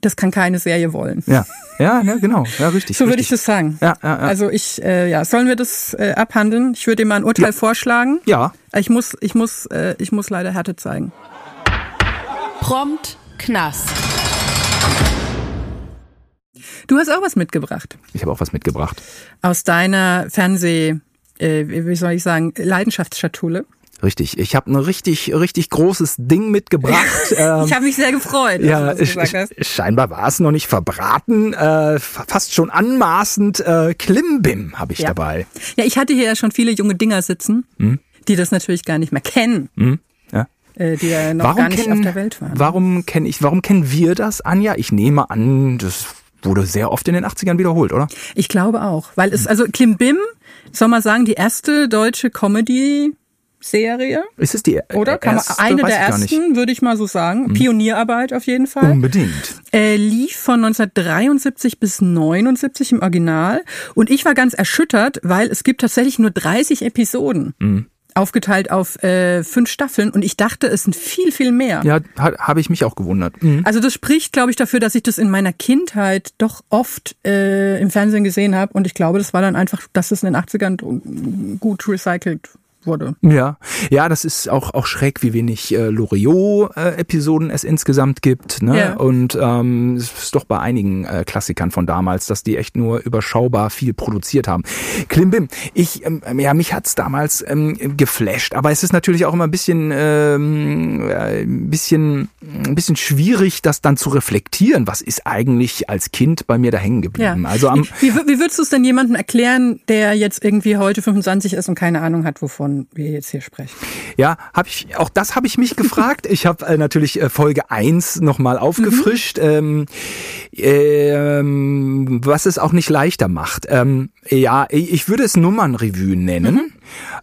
das kann keine Serie wollen. Ja, ja, ne, genau, ja, richtig. So würde ich das sagen. Ja, ja, ja. Also ich, äh, ja, sollen wir das äh, abhandeln? Ich würde dir mal ein Urteil vorschlagen. Ja, Ich muss, ich muss, äh, ich muss leider Härte zeigen. Prompt Knast. Du hast auch was mitgebracht ich habe auch was mitgebracht. aus deiner Fernseh, äh, wie soll ich sagen, Leidenschaftsschatulle. Richtig. Ich habe ein richtig, richtig großes Ding mitgebracht. *laughs* ähm, ich habe mich sehr gefreut, Ja, du gesagt hast. sch- scheinbar war es noch nicht verbraten. Äh, fa- fast schon anmaßend. Äh, Klimbim habe ich Ja. dabei. Ja, ich hatte hier ja schon viele junge Dinger sitzen, die das natürlich gar nicht mehr kennen, Hm? Ja. äh, die ja noch gar nicht auf der Welt waren. Warum kenne ich, warum kennen wir das, Anja? Ich nehme an, das wurde sehr oft in den 80ern wiederholt, oder? Ich glaube auch, weil es, also Klimbim, soll man sagen, die erste deutsche Comedy-Serie, Ist es die oder? Kann man, erste? eine Weiß der ersten, würde ich mal so sagen. Pionierarbeit auf jeden Fall. Unbedingt. äh, lief von 1973 bis 79 im Original und ich war ganz erschüttert, weil es gibt tatsächlich nur 30 Episoden. Aufgeteilt auf äh, fünf Staffeln und ich dachte, es sind viel, viel mehr. Ja, ha, habe ich mich auch gewundert. Mhm. Also das spricht, glaube ich, dafür, dass ich das in meiner Kindheit doch oft äh, im Fernsehen gesehen habe und ich glaube, das war dann einfach, dass es in den 80ern gut recycelt wurde. Ja, ja, das ist auch auch schräg, wie wenig äh, Loriot-Episoden es insgesamt gibt. Ne? Ja. Und ähm, es ist doch bei einigen äh, Klassikern von damals, dass die echt nur überschaubar viel produziert haben. Klimbim, ich, ähm, ja, mich hat's damals ähm, geflasht, aber es ist natürlich auch immer ein bisschen, ähm, äh, ein bisschen, ein bisschen schwierig, das dann zu reflektieren. Was ist eigentlich als Kind bei mir da hängen geblieben? Also am, wie, wie würdest du es denn jemandem erklären, der jetzt irgendwie heute 25 ist und keine Ahnung hat, wovon wir jetzt hier sprechen? Ja, habe ich auch das habe ich mich gefragt. Ich habe äh, natürlich äh, Folge 1 nochmal aufgefrischt. Ähm, ähm, was es auch nicht leichter macht. Ähm, ja, ich würde es Nummernrevue nennen, Mhm.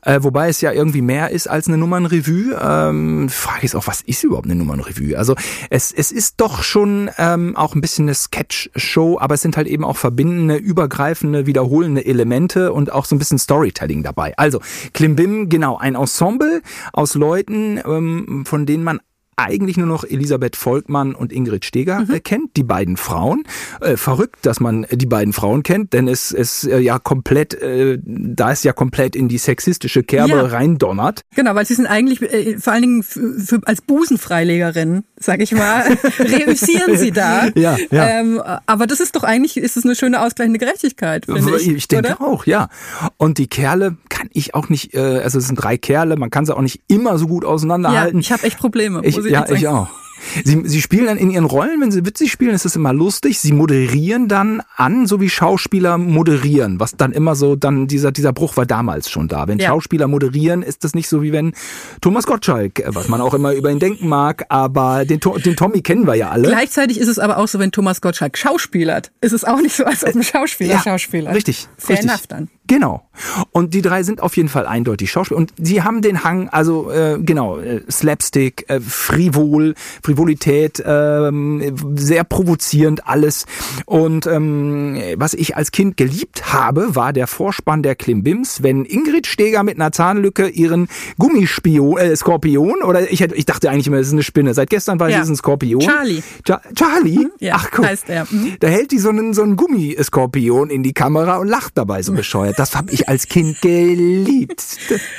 äh, wobei es ja irgendwie mehr ist als eine Nummernrevue. Ähm, Frage ist auch, was ist überhaupt eine Nummernrevue? Also es, es ist doch schon ähm, auch ein bisschen eine Sketch-Show, aber es sind halt eben auch verbindende, übergreifende, wiederholende Elemente und auch so ein bisschen Storytelling dabei. Also Klimbim, genau, ein Ensemble aus Leuten, ähm, von denen man eigentlich nur noch Elisabeth Volkmann und Ingrid Steger Mhm. äh, kennt, die beiden Frauen. Äh, verrückt, dass man die beiden Frauen kennt, denn es es äh, ja komplett, äh, da es ja komplett in die sexistische Kerbe Ja. reindonnert. Genau, weil sie sind eigentlich äh, vor allen Dingen für, als Busenfreilegerin, sag ich mal, *laughs* reüssieren sie da. *laughs* Ja, ja. Ähm, aber das ist doch eigentlich, ist es eine schöne ausgleichende Gerechtigkeit, finde ich. Ich denke oder? auch, ja. Und die Kerle kann ich auch nicht, äh, also es sind drei Kerle, man kann sie auch nicht immer so gut Ja, auseinanderhalten. ich habe echt Probleme. Ich, muss ich ja, ich auch. Sie, sie spielen dann in ihren Rollen, wenn sie witzig spielen, ist es immer lustig. Sie moderieren dann an, so wie Schauspieler moderieren, was dann immer so, dann dieser, dieser Bruch war damals schon da. Wenn Ja. Schauspieler moderieren, ist das nicht so wie wenn Thomas Gottschalk, äh, was man auch immer über ihn denken mag, aber den, den Tommy kennen wir ja alle. Gleichzeitig ist es aber auch so, wenn Thomas Gottschalk schauspielert, ist es auch nicht so, als ob ein Schauspieler Ja, Schauspieler. Richtig. Fair richtig. enough dann. Genau. Und die drei sind auf jeden Fall eindeutig Schauspieler. Und sie haben den Hang, also äh, genau, äh, Slapstick, äh, Frivol, Frivolität, ähm, sehr provozierend alles. Und ähm, was ich als Kind geliebt habe, war der Vorspann der Klimbims, wenn Ingrid Steger mit einer Zahnlücke ihren Gummispion, äh, Skorpion, oder ich, hätte, ich dachte eigentlich immer, das ist eine Spinne. Seit gestern ich, Ja. es ein Skorpion. Charlie. Cha Charlie? Ja, Ach guck. heißt er. Mhm. Da hält die so einen, so einen Gummiskorpion in die Kamera und lacht dabei so bescheuert. Das habe ich als Kind geliebt.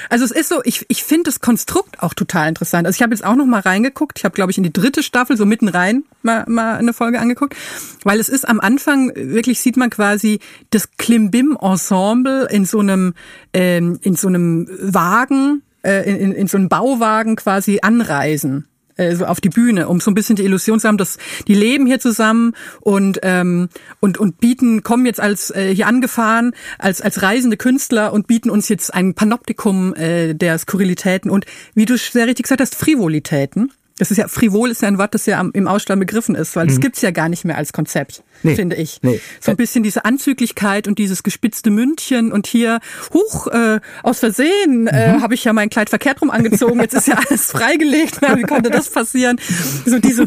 Also es ist so, ich, ich finde das Konstrukt auch total interessant. Also ich habe jetzt auch noch mal reingeguckt. Ich habe, glaube ich, in die dritte Staffel so mitten rein mal, mal eine Folge angeguckt. Weil es ist am Anfang, wirklich sieht man quasi das Klimbim-Ensemble in so einem, ähm, in so einem Wagen, äh, in, in, in so einem Bauwagen quasi anreisen äh, so auf die Bühne, um so ein bisschen die Illusion zu haben, dass die leben hier zusammen und ähm, und und bieten kommen jetzt als äh, hier angefahren als als reisende Künstler und bieten uns jetzt ein Panoptikum äh, der Skurrilitäten und wie du sehr richtig gesagt hast Frivolitäten. Das ist ja frivol ist ja ein Wort, das ja im Ausland begriffen ist, weil das gibt's ja gar nicht mehr als Konzept, Nee, finde ich. nee. So ein bisschen diese Anzüglichkeit und dieses gespitzte Mündchen und hier, huch, äh, aus Versehen äh, Mhm. habe ich ja mein Kleid verkehrt rum angezogen, jetzt ist ja alles *laughs* freigelegt, na, wie konnte das passieren? So diese,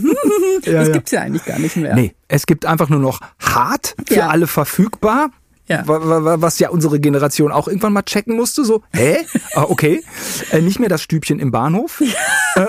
das ja. gibt's ja eigentlich gar nicht mehr. Nee, es gibt einfach nur noch hart für Ja. alle verfügbar. Ja. Wa- wa- wa- Was ja unsere Generation auch irgendwann mal checken musste, so, hä? Ah, okay. Äh, nicht mehr das Stübchen im Bahnhof. Äh,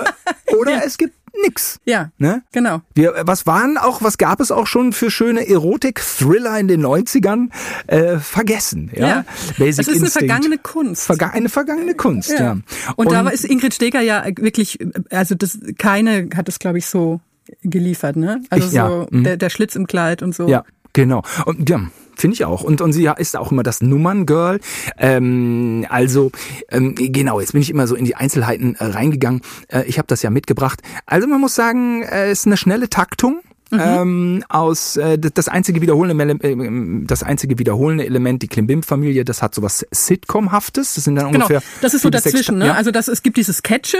oder es gibt nix. Ja, Ne? genau. Wir, was waren auch, was gab es auch schon für schöne Erotik-Thriller in den 90ern? Äh, vergessen, ja. Ja. Basic Es ist eine Instinct. vergangene Kunst. Verga eine vergangene Kunst, ja. Und, da war- ist Ingrid Steger ja wirklich, also das keine hat es glaube ich so geliefert, ne? Also Ich- ja, so mhm. der, der Schlitz im Kleid und so. Ja, genau. Und ja, finde ich auch. Und, und sie ist auch immer das Nummerngirl. Ähm, also, ähm, genau, jetzt bin ich immer so in die Einzelheiten äh, reingegangen. Äh, ich habe das ja mitgebracht. Also man muss sagen, äh, es ist eine schnelle Taktung. Ähm, aus äh, das- einzige wiederholende äh, das einzige wiederholende Element die Klimbim-Familie das hat sowas Sitcom-haftes das sind dann Genau, ungefähr das ist so dazwischen. Ne? ja. Also das, es gibt diese Sketche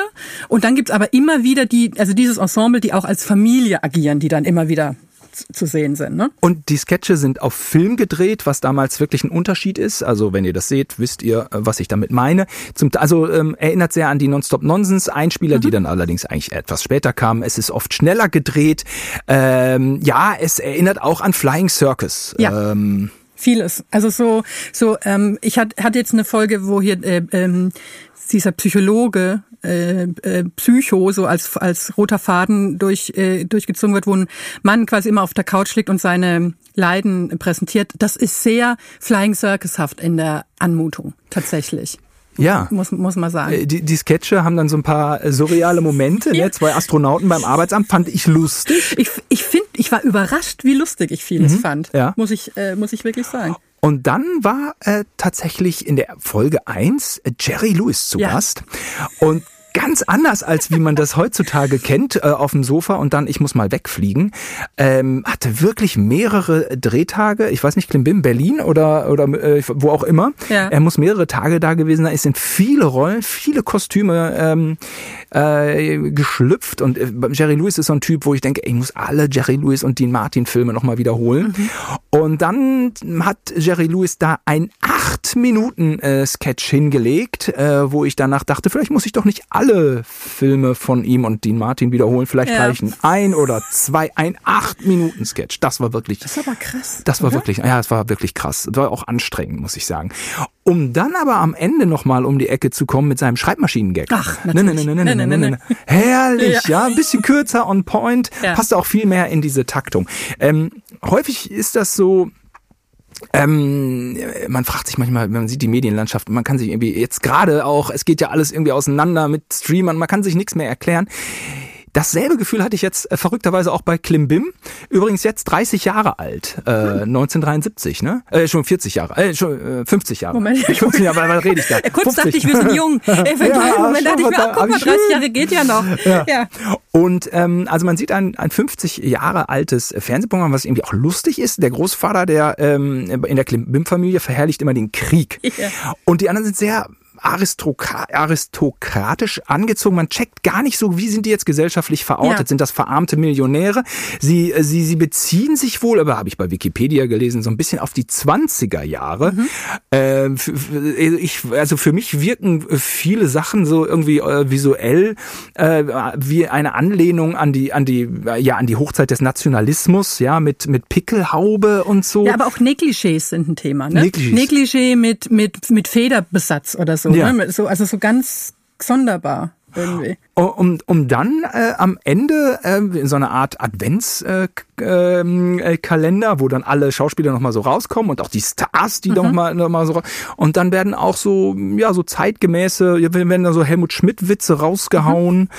und dann gibt's aber immer wieder die, also dieses Ensemble, die auch als Familie agieren, die dann immer wieder zu sehen sind. Ne? Und die Sketche sind auf Film gedreht, was damals wirklich ein Unterschied ist. Also wenn ihr das seht, wisst ihr, äh, was ich damit meine. Zum, also ähm, erinnert sehr an die Nonstop Nonsense Einspieler, die dann allerdings eigentlich etwas später kamen. Es ist oft schneller gedreht. Ähm, ja, es erinnert auch an Flying Circus. Ja. Ähm, Vieles. Also so, so ähm, ich hatte hatte jetzt eine Folge, wo hier äh, ähm, dieser Psychologe äh, äh, Psycho so als als roter Faden durch äh, durchgezogen wird, wo ein Mann quasi immer auf der Couch liegt und seine Leiden präsentiert. Das ist sehr Flying Circushaft in der Anmutung tatsächlich. ja. Muss muss man sagen. Äh, Die, die Sketche haben dann so ein paar surreale Momente. Ja. Ne? Zwei Astronauten beim Arbeitsamt fand ich lustig. Ich, ich finde, ich war überrascht, wie lustig ich vieles fand. Mhm. Ja. Muss ich, äh, muss ich wirklich sagen. Und dann war äh, tatsächlich in der Folge 1 Jerry Lewis zu Ja. Gast. Und ganz anders, als wie man das heutzutage kennt, äh, auf dem Sofa und dann, ich muss mal wegfliegen. Ähm, hatte wirklich mehrere Drehtage. Ich weiß nicht, Klimbim, Berlin oder, oder äh, wo auch immer. Ja. Er muss mehrere Tage da gewesen sein. Es sind viele Rollen, viele Kostüme ähm, äh, geschlüpft. Und äh, Jerry Lewis ist so ein Typ, wo ich denke, ich muss alle Jerry Lewis und Dean Martin Filme nochmal wiederholen. Und dann hat Jerry Lewis da ein acht Minuten äh, Sketch hingelegt, äh, wo ich danach dachte, vielleicht muss ich doch nicht alle Filme von ihm und Dean Martin wiederholen. Vielleicht Ja. reichen ein oder zwei, ein acht Minuten Sketch. Das war wirklich Das aber krass. das war oder? wirklich, ja, es war wirklich krass. Es war auch anstrengend, muss ich sagen. Um dann aber am Ende nochmal um die Ecke zu kommen mit seinem Schreibmaschinengag. Ach, natürlich. Nee, nee, nee, nee, nee. Herrlich, ja. ein bisschen kürzer, on point, Ja. passt auch viel mehr in diese Taktung. Ähm, häufig ist das so, ähm, man fragt sich manchmal, wenn man sieht die Medienlandschaft, man kann sich irgendwie jetzt gerade auch, es geht ja alles irgendwie auseinander mit Streamern, man kann sich nichts mehr erklären. Dasselbe Gefühl hatte ich jetzt äh, verrückterweise auch bei Klimbim. Übrigens jetzt 30 Jahre alt, äh, 1973, ne? Äh, schon 40 Jahre, äh, schon äh, 50 Jahre. Moment, ich 50 Jahre, weil, weil rede ich da? *laughs* Kurz 50. dachte ich, wir sind jung. *laughs* Wenn Ja, ja, Moment dachte ich mir, ach, guck mal, ich 30 schön. Jahre geht ja noch. *laughs* Ja. ja. Und ähm, also man sieht ein, ein 50 Jahre altes Fernsehprogramm, was irgendwie auch lustig ist. Der Großvater, der ähm, in der Klimbim-Familie verherrlicht immer den Krieg. Ja. Und die anderen sind sehr aristokratisch angezogen. Man checkt gar nicht so, wie sind die jetzt gesellschaftlich verortet? Ja. Sind das verarmte Millionäre? Sie, äh, sie, sie beziehen sich wohl, aber habe ich bei Wikipedia gelesen, so ein bisschen auf die 20er Jahre. Mhm. Ähm, f- ich, also für mich wirken viele Sachen so irgendwie äh, visuell äh, wie eine Anlehnung an die, an die, äh, ja, an die Hochzeit des Nationalismus, ja, mit, mit Pickelhaube und so. Ja, aber auch Negligés sind ein Thema, ne? Negligés. Negligé mit, mit, mit Federbesatz oder so, Ja. ne? So, also so ganz sonderbar irgendwie. Um, um dann äh, am Ende äh, in so einer Art Adventskalender, äh, ähm, äh, wo dann alle Schauspieler nochmal so rauskommen und auch die Stars, die noch mal noch mal so und dann werden auch so ja so zeitgemäße, werden dann so Helmut Schmidt Witze rausgehauen.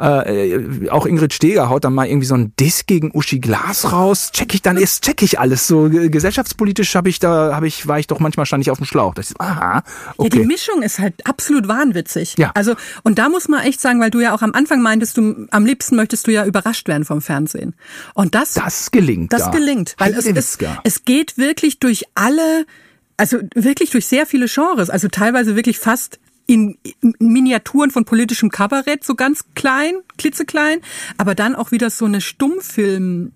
Äh, äh, auch Ingrid Steger haut dann mal irgendwie so einen Diss gegen Uschi Glas raus. Check ich dann erst check ich alles so Ge- gesellschaftspolitisch habe ich da habe ich war ich doch manchmal stand ich auf dem Schlauch. Das ist, aha, Ja, die okay. Mischung ist halt absolut wahnwitzig. Ja. Also, und da muss man echt sagen, weil du ja auch am Anfang meintest, du, am liebsten möchtest du ja überrascht werden vom Fernsehen. Und das, Das gelingt. das da. gelingt. Weil es, es, es geht wirklich durch alle, also wirklich durch sehr viele Genres, also teilweise wirklich fast in Miniaturen von politischem Kabarett, so ganz klein, klitzeklein, aber dann auch wieder so eine Stummfilm,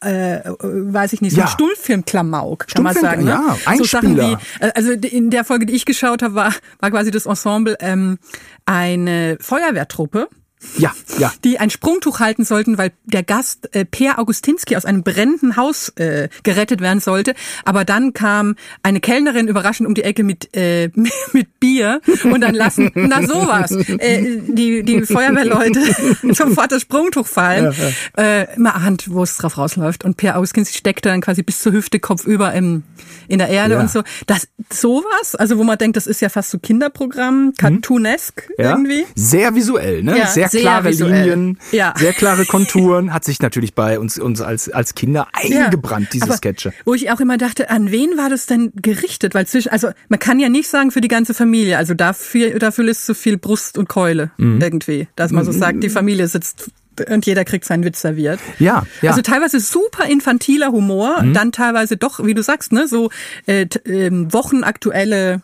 äh, weiß ich nicht, so Ja. ein Stummfilm-Klamauk, kann man Stummfilm, sagen. Ne? ja, so Sachen Einspieler. wie, äh, also in der Folge, die ich geschaut habe, war, war quasi das Ensemble ähm, eine Feuerwehrtruppe Ja, ja. die ein Sprungtuch halten sollten, weil der Gast äh, Per Augustinski aus einem brennenden Haus äh, gerettet werden sollte. Aber dann kam eine Kellnerin überraschend um die Ecke mit äh, *laughs* mit Bier und dann lassen na sowas äh, die die Feuerwehrleute *laughs* sofort das Sprungtuch fallen. Äh, immer ahnt, wo es drauf rausläuft. Und Per Augustinski steckt dann quasi bis zur Hüfte kopfüber im in der Erde Ja. und so. Das sowas, also wo man denkt, das ist ja fast so Kinderprogramm, cartoonesk Ja? irgendwie. Sehr visuell, ne? Ja, sehr sehr klare visuell. Linien, Ja. sehr klare Konturen, hat sich natürlich bei uns, uns als, als Kinder eingebrannt, diese aber Sketche. Wo ich auch immer dachte, an wen war das denn gerichtet? Weil zwischen, also man kann ja nicht sagen für die ganze Familie. Also dafür, dafür ist so viel Brust und Keule Mhm. irgendwie, dass man so sagt, die Familie sitzt und jeder kriegt seinen Witz serviert. Ja, ja. Mhm. Also teilweise super infantiler Humor, dann teilweise doch, wie du sagst, ne, so äh, ähm, wochenaktuelle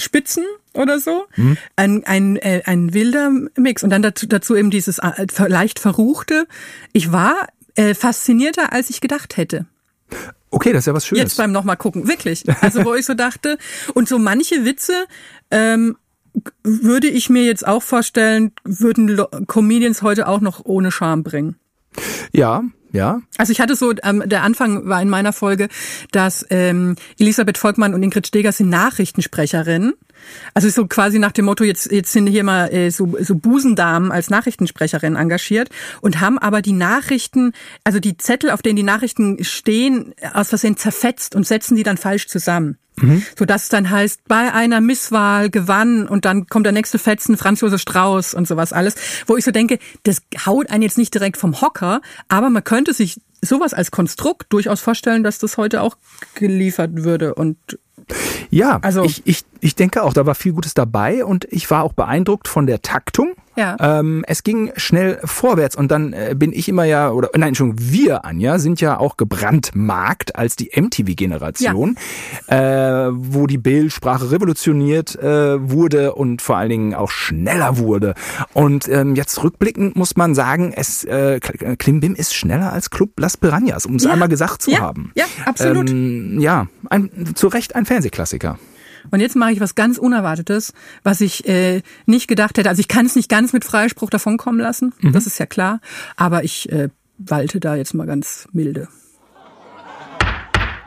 Spitzen oder so. Mhm. Ein, ein, äh, ein wilder Mix. Und dann dazu, dazu eben dieses äh, leicht verruchte. Ich war äh, faszinierter, als ich gedacht hätte. Okay, das ist ja was Schönes. Jetzt beim nochmal gucken, wirklich. Also wo ich so dachte, und so manche Witze ähm, würde ich mir jetzt auch vorstellen, würden Comedians heute auch noch ohne Scham bringen. ja, ja. Also ich hatte so, ähm, der Anfang war in meiner Folge, dass ähm, Elisabeth Volkmann und Ingrid Steger sind Nachrichtensprecherinnen. Also so quasi nach dem Motto, jetzt, jetzt sind hier mal äh, so, so Busendamen als Nachrichtensprecherin engagiert und haben aber die Nachrichten, also die Zettel, auf denen die Nachrichten stehen, aus Versehen zerfetzt und setzen die dann falsch zusammen. So dass es dann heißt, bei einer Misswahl gewann und dann kommt der nächste Fetzen, Franz Josef Strauß und sowas alles, wo ich so denke, das haut einen jetzt nicht direkt vom Hocker, aber man könnte sich sowas als Konstrukt durchaus vorstellen, dass das heute auch geliefert würde und Ja, Also- ich, ich, ich denke auch, da war viel Gutes dabei und ich war auch beeindruckt von der Taktung. Ja. Ähm, es ging schnell vorwärts und dann äh, bin ich immer ja, oder nein, Entschuldigung, wir, Anja, sind ja auch gebrandmarkt als die MTV-Generation, äh, wo die Bildsprache revolutioniert äh, wurde und vor allen Dingen auch schneller wurde. Und ähm, jetzt rückblickend muss man sagen, es äh, Klimbim ist schneller als Club Las Piranhas, um es Ja. einmal gesagt zu Ja. haben. Ja, absolut. Ähm, ja, ein, zu Recht ein Fernsehklassiker. Und jetzt mache ich was ganz Unerwartetes, was ich äh, nicht gedacht hätte. Also ich kann es nicht ganz mit Freispruch davonkommen lassen, das ist ja klar. Aber ich äh, walte da jetzt mal ganz milde.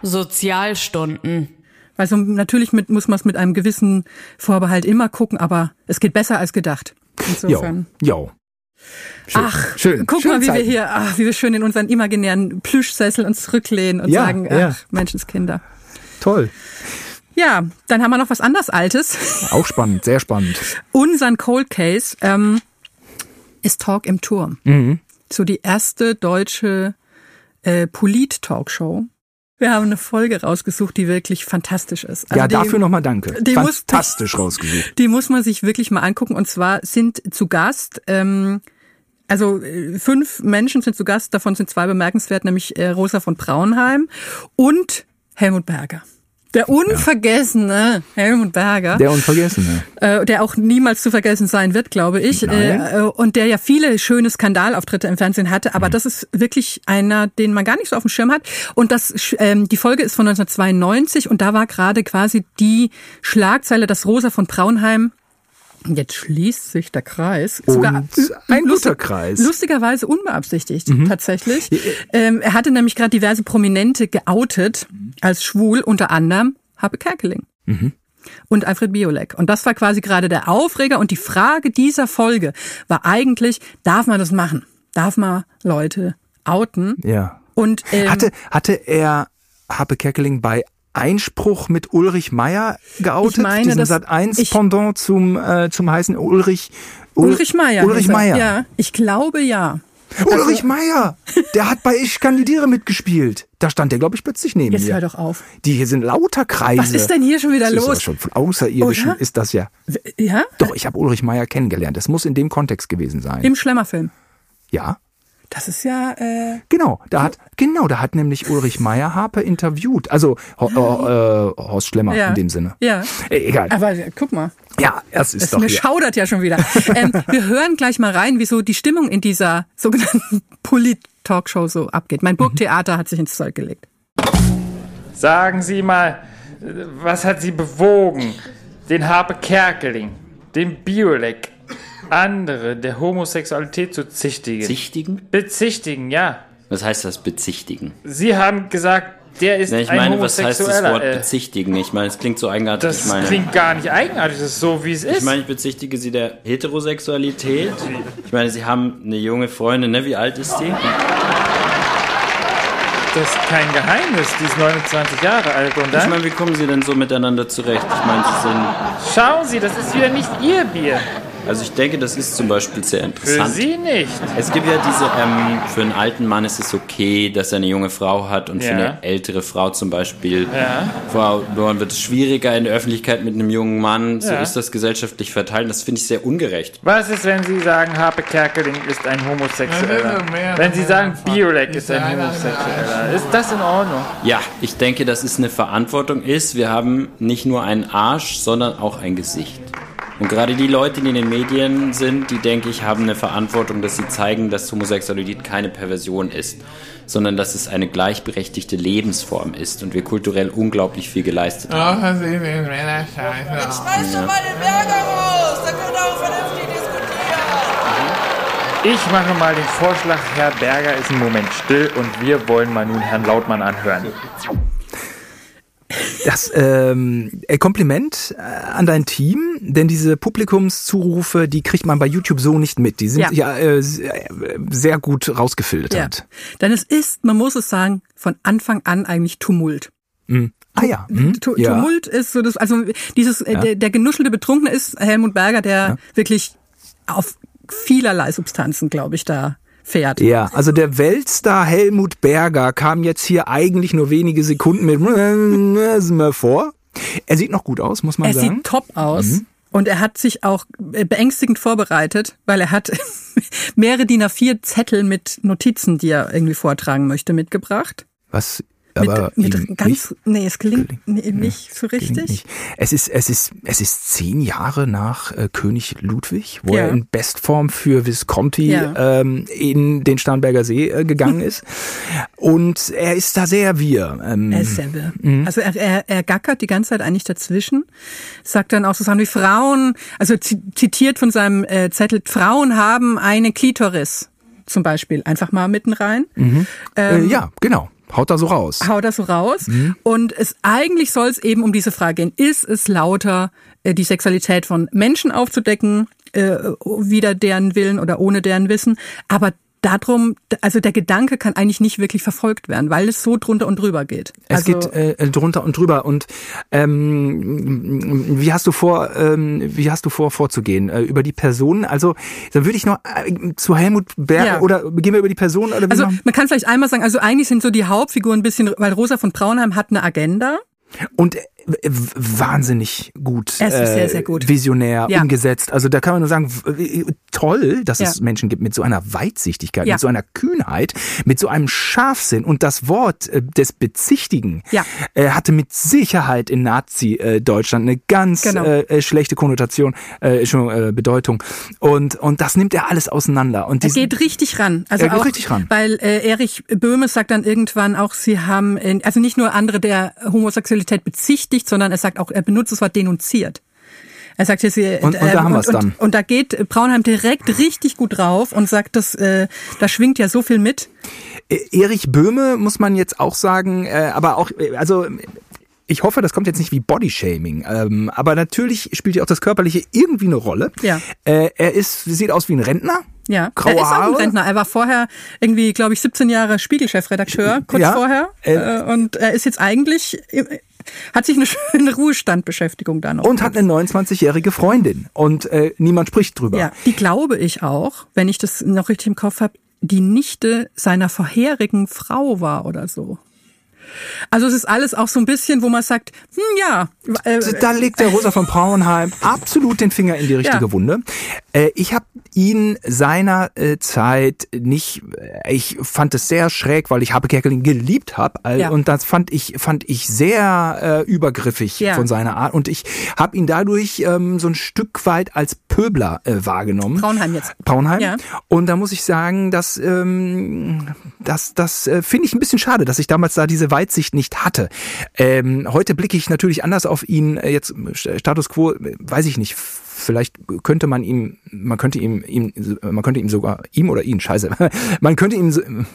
Sozialstunden. Also natürlich mit, muss man es mit einem gewissen Vorbehalt immer gucken, aber es geht besser als gedacht. Insofern. Jo. Schön. Ach, schön. guck Schöne mal, wie wir Zeiten. hier, ach, wie wir schön in unseren imaginären Plüschsessel uns zurücklehnen und Ja, sagen, ja. ach, Menschenskinder. Toll. Ja, dann haben wir noch was anderes Altes. *laughs* Auch spannend, sehr spannend. Unseren Cold Case ähm, ist Talk im Turm. Mhm. So die erste deutsche äh, Polit-Talkshow. Wir haben eine Folge rausgesucht, die wirklich fantastisch ist. Also ja, die, dafür nochmal danke. die muss- Fantastisch rausgesucht. *laughs* Die muss man sich wirklich mal angucken. Und zwar sind zu Gast, ähm, also äh, fünf Menschen sind zu Gast, davon sind zwei bemerkenswert, nämlich äh, Rosa von Braunheim und Helmut Berger. Der unvergessene Helmut Berger. Der Unvergessene. äh, der auch niemals zu vergessen sein wird, glaube ich, äh, äh, und der ja viele schöne Skandalauftritte im Fernsehen hatte, aber das ist wirklich einer, den man gar nicht so auf dem Schirm hat. Und das, ähm, die Folge ist von 1992 und da war gerade quasi die Schlagzeile, dass Rosa von Braunheim Jetzt schließt sich der Kreis. Und ein guter Kreis. Mhm. Lustigerweise unbeabsichtigt, tatsächlich. Ähm, er hatte nämlich gerade diverse Prominente geoutet als schwul, unter anderem Habe Kerkeling und Alfred Biolek. Und das war quasi gerade der Aufreger. Und die Frage dieser Folge war eigentlich, darf man das machen? Darf man Leute outen? Ja. Und ähm, Hatte, hatte er Happe Kerkeling bei Einspruch mit Ulrich Meier geoutet? Ich meine, Diesen das- Sat 1 ich- Pendant zum, äh, zum heißen Ulrich. Ul- Ulrich Meier. Ulrich er. Meier. Ja, ich glaube ja. Ulrich Meier! Der hat bei Ich kandidiere mitgespielt. Da stand der, glaube ich, plötzlich neben Jetzt mir. hör doch auf. Die hier sind lauter Kreise. Was ist denn hier schon wieder das ist los? ja schon von Außerirdischen Oder? ist das ja. Ja? Doch, ich habe Ulrich Meier kennengelernt. Das muss in dem Kontext gewesen sein. Im Schlemmerfilm. ja. Das ist ja, äh, Genau, da hat genau, da hat nämlich Ulrich Meier Harpe interviewt. Also Ho äh, Horst Schlemmer ja. in dem Sinne. Ja. Äh, egal. Aber äh, guck mal. ja, das ist Es doch mir hier. schaudert ja schon wieder. *laughs* ähm, wir hören gleich mal rein, wieso die Stimmung in dieser sogenannten *laughs* Polit-Talkshow so abgeht. Mein Burgtheater hat sich ins Zeug gelegt. Sagen Sie mal, was hat Sie bewogen, den Harpe Kerkeling, den Biolek, andere der Homosexualität zu zichtigen? Bezichtigen? Bezichtigen, ja. Was heißt das bezichtigen? Sie haben gesagt, der ist Na, ich ein meine, was heißt das. Wort äh, bezichtigen? Ich meine, es klingt so eigenartig. das ich meine, klingt gar nicht eigenartig, das ist so, wie es ist. ich meine, ich bezichtige sie der Heterosexualität. Ich meine, sie haben eine junge Freundin, ne? Wie alt ist die? das ist kein Geheimnis, die ist 29 Jahre alt und Ich dann... meine, wie kommen sie denn so miteinander zurecht? Ich meine, sie sind. Schauen Sie, das ist wieder nicht Ihr Bier. Also ich denke, das ist zum Beispiel sehr Für interessant. Sie nicht. Es gibt ja diese, ähm, für einen alten Mann ist es okay, dass er eine junge Frau hat und für Ja. eine ältere Frau zum Beispiel Ja. Frau Dorn wird es schwieriger in der Öffentlichkeit mit einem jungen Mann. So Ja. ist das gesellschaftlich verteilt. Das finde ich sehr ungerecht. Was ist, wenn Sie sagen, Harpe Kerkeling ist ein Homosexueller? Wenn Sie sagen, Biolek ist ein Homosexueller, ist das in Ordnung? Ja, ich denke, dass es eine Verantwortung ist. Wir haben nicht nur einen Arsch, sondern auch ein Gesicht. Und gerade die Leute, die in den Medien sind, die, denke ich, haben eine Verantwortung, dass sie zeigen, dass Homosexualität keine Perversion ist, sondern dass es eine gleichberechtigte Lebensform ist und wir kulturell unglaublich viel geleistet haben. Sie den Männer scheiße auf. Schmeiß doch mal den Berger raus, da könnt ihr auch vernünftig diskutieren. Ich mache mal den Vorschlag, Herr Berger ist im Moment still und wir wollen mal nun Herrn Lautmann anhören. Das ähm, äh, Kompliment äh, an dein Team, denn diese Publikumszurufe, die kriegt man bei YouTube so nicht mit. Die sind Ja. ja, äh, sehr, sehr gut rausgefiltert. Denn es ist, man muss es sagen, von Anfang an eigentlich Tumult. Ah ja. Hm? Tu ja. Tumult ist so das, also dieses, äh, der, der genuschelte Betrunkene ist Helmut Berger, der wirklich auf vielerlei Substanzen, glaube ich, da fährt. Ja, also der Weltstar Helmut Berger kam jetzt hier eigentlich nur wenige Sekunden mit *laughs* vor. Er sieht noch gut aus, muss man Er sagen. sieht top aus. Und er hat sich auch äh, beängstigend vorbereitet, weil er hat *laughs* mehrere DIN A4 Zettel mit Notizen, die er irgendwie vortragen möchte, mitgebracht. Was aber mit ihm ganz, nicht nee, es gelingt gelingt. nicht so gelingt richtig. nicht. Es ist, es ist, es ist zehn Jahre nach äh, König Ludwig, wo Ja. er in Bestform für Visconti Ja. ähm, in den Starnberger See äh, gegangen *laughs* ist. Und er ist da sehr wir. Ähm, Er ist sehr wirr. Also er, er, er gackert die ganze Zeit eigentlich dazwischen, sagt dann auch so Sachen wie Frauen, also zi- zitiert von seinem äh, Zettel, Frauen haben eine Klitoris zum Beispiel, einfach mal mitten rein. äh, ja, genau. Haut da so raus. hau das so raus. Und es eigentlich soll es eben um diese Frage gehen. Ist es lauter, äh, die Sexualität von Menschen aufzudecken, äh, wider deren Willen oder ohne deren Wissen? Aber darum, also der Gedanke kann eigentlich nicht wirklich verfolgt werden, weil es so drunter und drüber geht. Es also, geht äh, drunter und drüber. Und ähm, wie hast du vor, ähm, wie hast du vor vorzugehen äh, über die Personen? Also dann würde ich noch äh, zu Helmut Berg Ja. oder gehen wir über die Personen oder also man kann vielleicht einmal sagen, also eigentlich sind so die Hauptfiguren ein bisschen, weil Rosa von Braunheim hat eine Agenda. und äh, wahnsinnig gut, Es ist sehr, sehr gut. visionär Ja. umgesetzt. Also da kann man nur sagen, toll, dass es Ja. Menschen gibt mit so einer Weitsichtigkeit, Ja. mit so einer Kühnheit, mit so einem Scharfsinn. Und das Wort äh, des Bezichtigen äh, hatte mit Sicherheit in Nazi-Deutschland eine ganz Genau. äh, äh, schlechte Konnotation, äh, Entschuldigung, äh, Bedeutung. Und, und das nimmt er alles auseinander. Und Er diesen- geht richtig ran. Also Er geht auch, richtig ran. Weil äh, Erich Böhme sagt dann irgendwann auch, sie haben, äh, also nicht nur andere der Homosexualität bezichtigt, sondern er sagt auch, er benutzt das Wort denunziert. Er sagt jetzt, äh, Und- und da haben wir's und, dann. Und, und da geht Braunheim direkt richtig gut drauf und sagt, dass äh, da schwingt ja so viel mit. Äh, Erich Böhme muss man jetzt auch sagen, äh, aber auch, äh, also ich hoffe, das kommt jetzt nicht wie Bodyshaming, ähm, aber natürlich spielt ja auch das Körperliche irgendwie eine Rolle. Ja. Äh, er ist, sieht aus wie ein Rentner. Ja, Graue er ist auch ein. Rentner. Er war vorher irgendwie, glaube ich, 17 Jahre Spiegel-Chefredakteur, kurz Ja, vorher. äh, Äh, und er ist jetzt eigentlich, äh, hat sich eine *laughs* schöne Ruhestandbeschäftigung da noch. Und hat eine 29-jährige Freundin und äh, niemand spricht drüber. Ja, die glaube ich auch, wenn ich das noch richtig im Kopf habe, die Nichte seiner vorherigen Frau war oder so. Also es ist alles auch so ein bisschen, wo man sagt, hm, ja, äh, Da legt der Rosa von Braunheim absolut den Finger in die richtige Ja. Wunde. Äh, ich habe ihn seiner äh, Zeit nicht, äh, ich fand es sehr schräg, weil ich Habe Kerkeling geliebt habe Ja. und das fand ich fand ich sehr übergriffig Ja. von seiner Art und ich habe ihn dadurch ähm, so ein Stück weit als Pöbler wahrgenommen. Braunheim jetzt. Braunheim. Ja. Und da muss ich sagen, dass ähm, das, das finde ich ein bisschen schade, dass ich damals da diese Weitsicht nicht hatte. Ähm, heute blicke ich natürlich anders auf ihn. Äh, Jetzt äh, Status Quo, äh, weiß ich nicht. Vielleicht könnte man ihm, man könnte ihm, ihm, man könnte ihm sogar ihm oder ihn, scheiße, *laughs* man könnte ihm,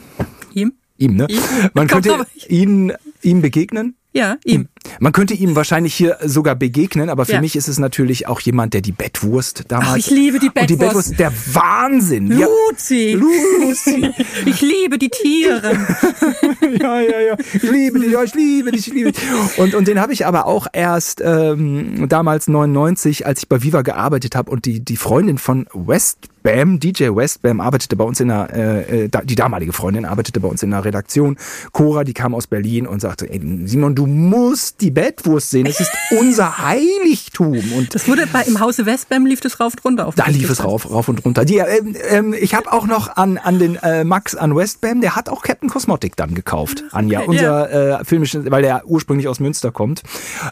ihm? ihm, ne? Ihm? Man Kommt könnte ihn, ihm begegnen. Ja, ihm. Man könnte ihm wahrscheinlich hier sogar begegnen, aber für Ja. mich ist es natürlich auch jemand, der die Bettwurst damals. Ach, ich liebe die Und die Bettwurst. Bettwurst, der Wahnsinn. Luzi. Lucy. *laughs* Ich liebe die Tiere. *laughs* ja, ja, ja. Ich liebe dich, ich liebe dich, ich liebe dich. Und, und den habe ich aber auch erst ähm, damals 99, als ich bei Viva gearbeitet habe und die, die Freundin von Westbam, DJ Westbam, arbeitete bei uns in der, äh, äh, die damalige Freundin arbeitete bei uns in der Redaktion. Cora, die kam aus Berlin und sagte, ey, Simon, du musst die Bettwurst sehen. Es ist unser Heiligtum. Und Das wurde bei im Hause Westbam lief das rauf und runter auf da lief es rauf, rauf und runter. Die, ähm, ähm, ich habe auch noch an, an den äh, Max an Westbam, der hat auch Captain Cosmotic dann gekauft, Anja. Okay, unser äh, filmisches, weil der ursprünglich aus Münster kommt.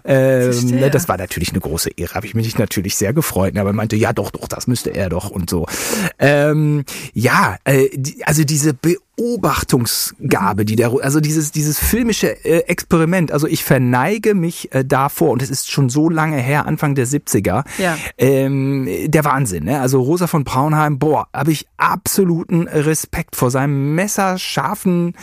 Ähm, ne, das war natürlich eine große Ehre, habe ich mich natürlich sehr gefreut. ne, Aber er meinte, ja doch, doch, das müsste er doch und so. Ähm, ja, äh, also diese Beobachtungsgabe, die der, also dieses, dieses filmische äh, Experiment, also ich verneige mich äh, davor und es ist schon so lange her, Anfang der 70er, Ja. ähm, der Wahnsinn. Ne? Also Rosa von Braunheim, boah, habe ich absoluten Respekt vor seinem messerscharfen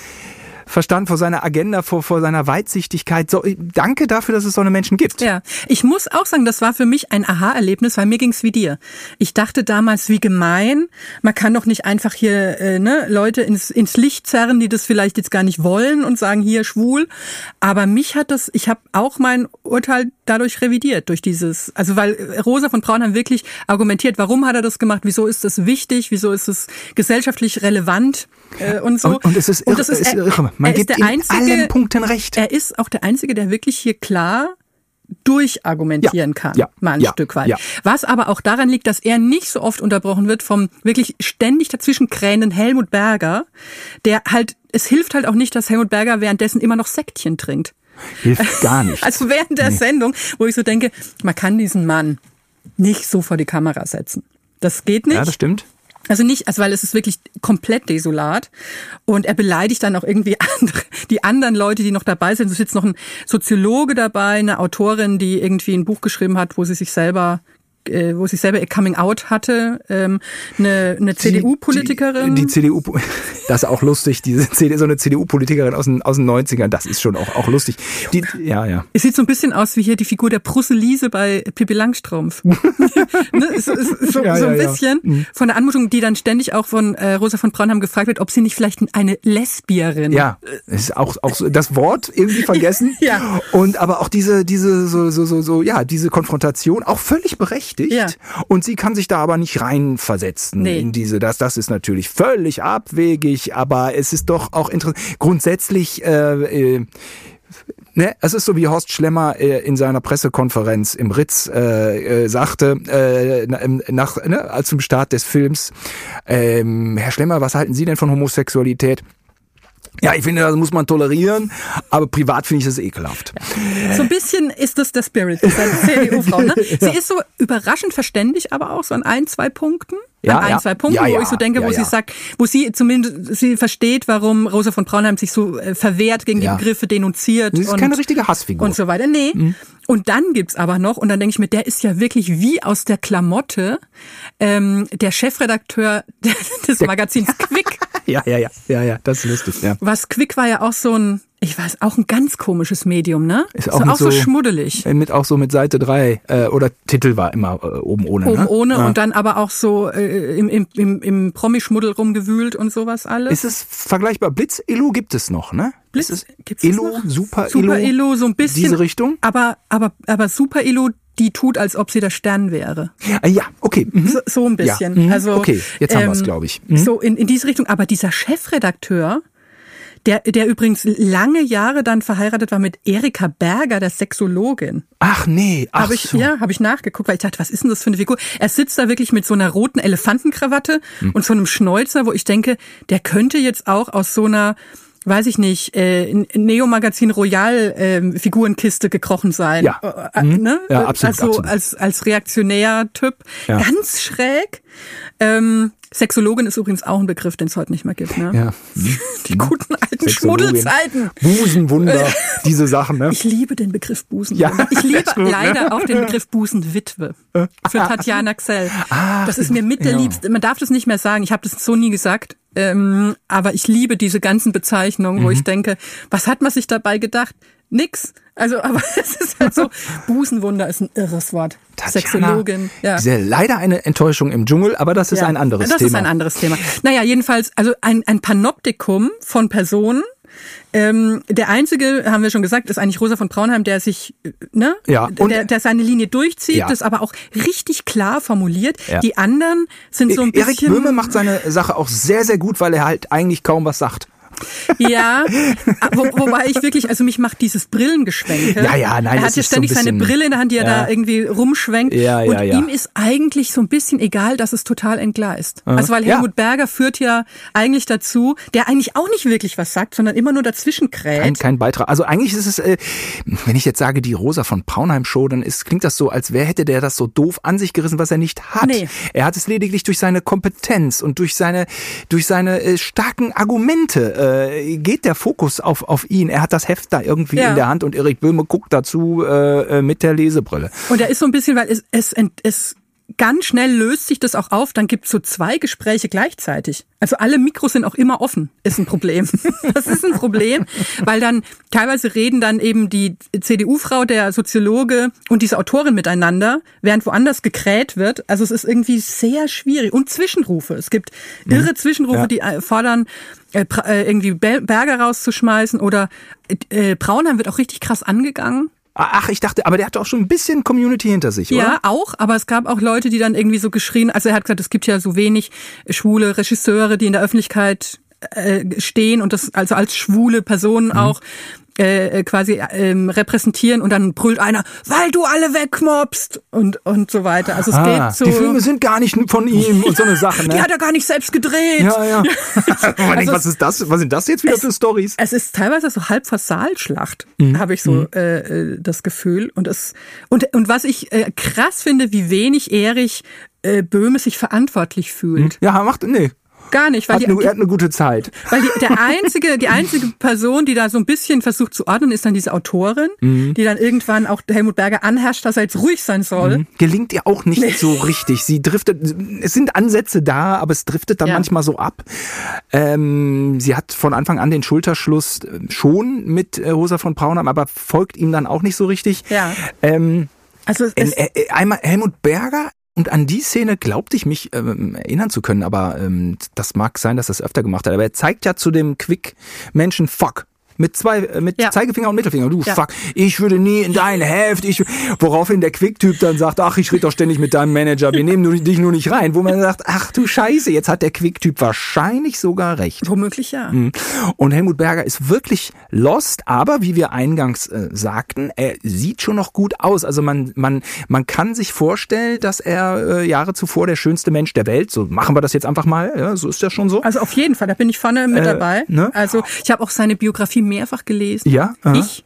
Verstand, vor seiner Agenda, vor, vor seiner Weitsichtigkeit. So, danke dafür, dass es so eine Menschen gibt. Ja, ich muss auch sagen, das war für mich ein Aha-Erlebnis, weil mir ging's wie dir. Ich dachte damals, wie gemein, man kann doch nicht einfach hier äh, ne, Leute ins, ins Licht zerren, die das vielleicht jetzt gar nicht wollen und sagen, hier schwul. Aber mich hat das, ich habe auch mein Urteil dadurch revidiert, durch dieses, also weil Rosa von Braunheim wirklich argumentiert, warum hat er das gemacht, wieso ist das wichtig, wieso ist es gesellschaftlich relevant äh, und so. Und, und es ist irre, das ist, ist er, irre. Man ist gibt in einzige, allen Punkten recht. er ist auch der Einzige, der wirklich hier klar durchargumentieren Ja, kann, ja, mal ein ja, Stück weit. ja. Was aber auch daran liegt, dass er nicht so oft unterbrochen wird vom wirklich ständig dazwischen krähenden Helmut Berger, der halt, es hilft halt auch nicht, dass Helmut Berger währenddessen immer noch Säckchen trinkt. Hilft gar *laughs* nicht. Also während der Sendung, wo ich so denke, man kann diesen Mann nicht so vor die Kamera setzen. Das geht nicht. ja, das stimmt. Also nicht, also weil es ist wirklich komplett desolat und er beleidigt dann auch irgendwie *laughs* andere, die anderen Leute, die noch dabei sind. Es ist jetzt noch ein Soziologe dabei, eine Autorin, die irgendwie ein Buch geschrieben hat, wo sie sich selber äh, wo sie selber ihr Coming Out hatte, ähm, eine, eine CDU-Politikerin. Die, die CDU, *laughs* das ist auch lustig, diese CD, so eine CDU-Politikerin aus den, aus den 90ern, das ist schon auch, auch lustig. Die, ja, ja. Es sieht so ein bisschen aus wie hier die Figur der Brusselise bei Pippi Langstrumpf. *laughs* ne? es, so, Ja, so ein ja, ja. bisschen von der Anmutung, die dann ständig auch von äh, Rosa von Braunheim gefragt wird, ob sie nicht vielleicht eine Lesbierin Ja, es ist auch, auch so das Wort irgendwie *laughs* vergessen. Ja. Und aber auch diese, diese, so, so, so, so, ja, diese Konfrontation auch völlig berechtigt. Ja. Und sie kann sich da aber nicht reinversetzen Nee. in diese, das, das ist natürlich völlig abwegig, aber es ist doch auch interessant. Grundsätzlich, äh, äh, Ne, es ist so wie Horst Schlemmer äh, in seiner Pressekonferenz im Ritz äh, äh, sagte, äh, nach, ne, zum Start des Films, ähm, Herr Schlemmer, was halten Sie denn von Homosexualität? Ja, ich finde, das muss man tolerieren, aber privat finde ich das ekelhaft. So ein bisschen ist das der Spirit dieser *laughs* CDU-Frau. Ne? Sie ist so überraschend verständig, aber auch so an ein, zwei Punkten. Ja, an ein, ja. zwei Punkten, Ja, wo ich so denke, wo sie sagt, wo sie zumindest sie versteht, warum Rosa von Braunheim sich so äh, verwehrt gegen die Begriffe denunziert. Sie ist und, keine richtige Hassfigur. Mhm. Und so weiter. Nee. Und dann gibt's aber noch, und dann denke ich mir, der ist ja wirklich wie aus der Klamotte ähm, der Chefredakteur *laughs* des Magazins Quick. *laughs* Ja, ja, ja, ja, ja, das ist lustig, ja. Was Quick war ja auch so ein, ich weiß, auch ein ganz komisches Medium, ne? Ist auch mit auch so, so- schmuddelig. Äh, Mit auch so mit Seite 3 äh, oder Titel war immer äh, oben ohne. Oben ne? ohne Ja. und dann aber auch so äh, im, im, im, im Promischmuddel rumgewühlt und sowas alles. Ist es vergleichbar? Blitz Elo gibt es noch, ne? Blitz, ist es gibt's Elo, noch? Super, Super Elo, Elo, so ein bisschen. Diese Richtung? Aber, aber, aber Super Elo, die tut, als ob sie der Stern wäre. Ah, ja, okay. Mhm. So, so ein bisschen. Ja, mhm, Also, okay, jetzt haben wir's, glaub ich. Mhm. So in, in diese Richtung. Aber dieser Chefredakteur, der, der übrigens lange Jahre dann verheiratet war mit Erika Berger, der Sexologin. Ach nee, ach Habe ich, so. ja, habe ich nachgeguckt, weil ich dachte, was ist denn das für eine Figur? Er sitzt da wirklich mit so einer roten Elefantenkrawatte Hm. und so einem Schnäuzer, wo ich denke, der könnte jetzt auch aus so einer weiß ich nicht, äh, Neo-Magazin Royal ähm, Figurenkiste gekrochen sein. Ja. Äh, äh, Mhm. ne? Ja, absolut, Also absolut. als als reaktionär Typ, Ja. ganz schräg. Ähm, Sexologin ist übrigens auch ein Begriff, den es heute nicht mehr gibt. Ne? Ja. *laughs* Die guten alten. Schmuddelzeiten. Busenwunder, diese Sachen, ne? Ich liebe den Begriff Busen. Ja, ich *laughs* liebe gut, ne? leider auch den Begriff Busenwitwe für Tatjana Xell. Ah, das ist mir mit der ja. liebste. Man darf das nicht mehr sagen. Ich habe das so nie gesagt. Ähm, aber ich liebe diese ganzen Bezeichnungen, wo Mhm. ich denke, was hat man sich dabei gedacht? Nix. Also, aber *laughs* es ist halt so, Busenwunder ist ein irres Wort. Sexologin. Ja. Sehr leider eine Enttäuschung im Dschungel, aber das ist Ja, ein anderes das Thema. ist ein anderes Thema. Naja, jedenfalls, also ein, ein Panoptikum von Personen. Ähm, der einzige, haben wir schon gesagt, ist eigentlich Rosa von Braunheim, der sich, äh, ne, Ja, und- der, der seine Linie durchzieht, Ja. das aber auch richtig klar formuliert. Ja. Die anderen sind so ein Erik bisschen. Böhme macht seine Sache auch sehr, sehr gut, weil er halt eigentlich kaum was sagt. Ja, wo, wobei ich wirklich, also mich macht dieses Brillengeschwenke. Ja, ja, nein, Er hat ja ist so ein ständig seine Brille in der Hand, die er Ja. da irgendwie rumschwenkt. Ja, ja, und ja. ihm ist eigentlich so ein bisschen egal, dass es total entgleist. Also weil Ja. Helmut Berger führt ja eigentlich dazu, der eigentlich auch nicht wirklich was sagt, sondern immer nur dazwischen kräht. Kein, kein Beitrag. Also eigentlich ist es, äh, wenn ich jetzt sage, die Rosa von Braunheim Show, dann ist, klingt das so, als wäre hätte der das so doof an sich gerissen, was er nicht hat. Nee. Er hat es lediglich durch seine Kompetenz und durch seine, durch seine äh, starken Argumente äh, geht der Fokus auf, auf ihn. Er hat das Heft da irgendwie Ja. in der Hand und Erik Böhme guckt dazu äh, äh, mit der Lesebrille. Und er ist so ein bisschen, weil es, es, es ganz schnell löst sich das auch auf, dann gibt's so zwei Gespräche gleichzeitig. Also alle Mikros sind auch immer offen, ist ein Problem. *laughs* Das ist ein Problem, weil dann teilweise reden dann eben die CDU-Frau, der Soziologe und diese Autorin miteinander, während woanders gekräht wird. Also es ist irgendwie sehr schwierig. Und Zwischenrufe. Es gibt irre Zwischenrufe, die äh, fordern, äh, äh, irgendwie Berger rauszuschmeißen oder Braunheim wird auch richtig krass angegangen. Ach, ich dachte, aber der hat doch schon ein bisschen Community hinter sich, oder? Ja, auch, aber es gab auch Leute, die dann irgendwie so geschrien, also er hat gesagt, es gibt ja so wenig schwule Regisseure, die in der Öffentlichkeit äh, stehen und das also als schwule Personen Mhm. auch äh, äh, quasi ähm, repräsentieren und dann brüllt einer, weil du alle wegmobst und und so weiter. Also es Ah, geht so. die Filme sind gar nicht von ihm und so eine Sache, *laughs* ne? Die hat er gar nicht selbst gedreht. ja, ja. *laughs* Also was ist das? Was sind das jetzt wieder es- für Stories? Es ist teilweise so halb Versalschlacht, Mhm. habe ich so äh, äh, das Gefühl. Und es und und was ich äh, krass finde, wie wenig Erich äh, Böhme sich verantwortlich fühlt. Ja, macht nee. Gar nicht, weil Hat die, eine, er hat eine gute Zeit. *laughs* weil die, der einzige, die einzige Person, die da so ein bisschen versucht zu ordnen, ist dann diese Autorin, Mhm. die dann irgendwann auch Helmut Berger anherrscht, dass er jetzt ruhig sein soll. Gelingt ihr auch nicht so richtig. Sie driftet, es sind Ansätze da, aber es driftet dann Ja. manchmal so ab. Ähm, sie hat von Anfang an den Schulterschluss äh, schon mit äh, Rosa von Braunheim, aber folgt ihm dann auch nicht so richtig. Ja. Ähm, Also es, äh, einmal Helmut Berger und an die Szene glaubte ich mich ähm, erinnern zu können, aber ähm, das mag sein, dass er es öfter gemacht hat. Aber er zeigt ja zu dem Quick-Menschen Fuck. Mit zwei, äh, mit Ja. Zeigefinger und Mittelfinger. Du Ja. fuck, ich würde nie in dein Heft. Ich, woraufhin der Quick-Typ dann sagt, ach, ich rede doch ständig mit deinem Manager. Wir nehmen nur, dich nur nicht rein. Wo man sagt, ach du Scheiße, jetzt hat der Quick-Typ wahrscheinlich sogar recht. womöglich ja. Mhm. Und Helmut Berger ist wirklich lost, aber wie wir eingangs äh, sagten, er sieht schon noch gut aus. Also man, man, man kann sich vorstellen, dass er äh, Jahre zuvor der schönste Mensch der Welt, so machen wir das jetzt einfach mal, ja, so ist das schon so. Also auf jeden Fall, da bin ich vorne mit Äh, dabei. ne? Also ich habe auch seine Biografie mehrfach gelesen. Ja, aha. Ich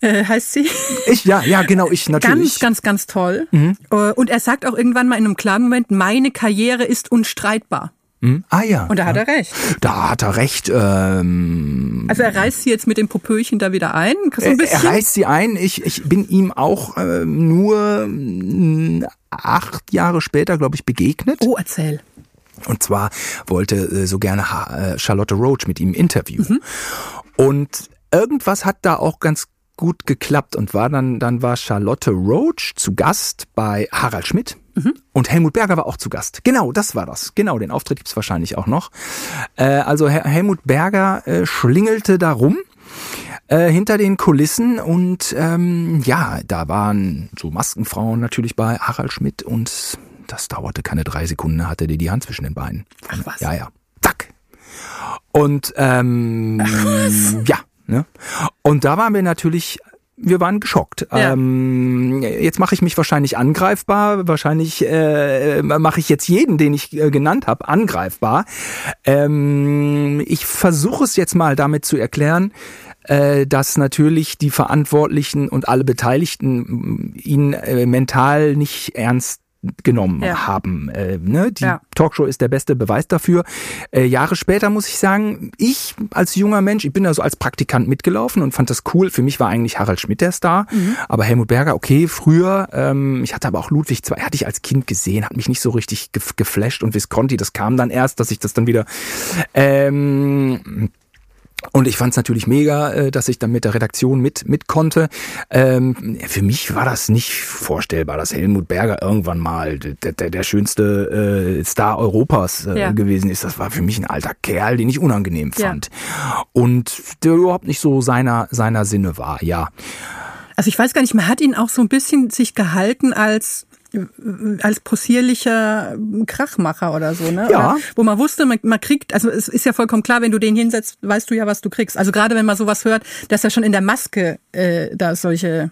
äh, heißt sie. Ich, ja, ja, genau, ich *laughs* natürlich. Ganz, ganz, ganz toll. Mhm. Äh, Und er sagt auch irgendwann mal in einem klaren Moment, meine Karriere ist unstreitbar. Hm? Ah ja. Und da hat er recht. Da hat er recht. Ähm, Also er reißt sie jetzt mit dem Popöchen da wieder ein. So ein er, reißt sie ein. Ich, ich bin ihm auch äh, nur mh, acht Jahre später, glaube ich, begegnet. oh, erzähl. Und zwar wollte äh, so gerne ha äh, Charlotte Roach mit ihm interviewen. Und irgendwas hat da auch ganz gut geklappt und war dann, dann war Charlotte Roach zu Gast bei Harald Schmidt. Und Helmut Berger war auch zu Gast. Genau, das war das. Genau, den Auftritt gibt's wahrscheinlich auch noch. Äh, also Hel Helmut Berger äh, schlingelte da rum äh, hinter den Kulissen und ähm, ja, da waren so Maskenfrauen natürlich bei Harald Schmidt und das dauerte keine drei Sekunden, hatte die die Hand zwischen den Beinen. Ach was. Ja, ja. Zack. Und ähm, ja, ne? Und da waren wir natürlich wir waren geschockt. Ja. Ähm, jetzt mache ich mich wahrscheinlich angreifbar. Wahrscheinlich äh, mache ich jetzt jeden, den ich äh, genannt habe, angreifbar. Ähm, ich versuche es jetzt mal damit zu erklären, äh, dass natürlich die Verantwortlichen und alle Beteiligten ihn äh, mental nicht ernst genommen Ja. haben. Äh, ne? Die Ja. Talkshow ist der beste Beweis dafür. Äh, Jahre später muss ich sagen, ich als junger Mensch, ich bin da so als Praktikant mitgelaufen und fand das cool. Für mich war eigentlich Harald Schmidt der Star, aber Helmut Berger, okay, früher. Ähm, ich hatte aber auch Ludwig II, hatte ich als Kind gesehen, hat mich nicht so richtig gef geflasht und Visconti, das kam dann erst, dass ich das dann wieder ähm, und ich fand es natürlich mega, äh, dass ich dann mit der Redaktion mit, mit konnte. Ähm, für mich war das nicht vorstellbar, dass Helmut Berger irgendwann mal der, der, der schönste äh, Star Europas äh, Ja. gewesen ist. Das war für mich ein alter Kerl, den ich unangenehm Ja. fand. Und der überhaupt nicht so seiner, seiner Sinne war, ja. Also ich weiß gar nicht, man hat ihn auch so ein bisschen sich gehalten als als possierlicher Krachmacher oder so, ne? Ja. Oder, wo man wusste, man, man kriegt, also es ist ja vollkommen klar, wenn du den hinsetzt, weißt du ja, was du kriegst. Also gerade wenn man sowas hört, dass er schon in der Maske äh, da solche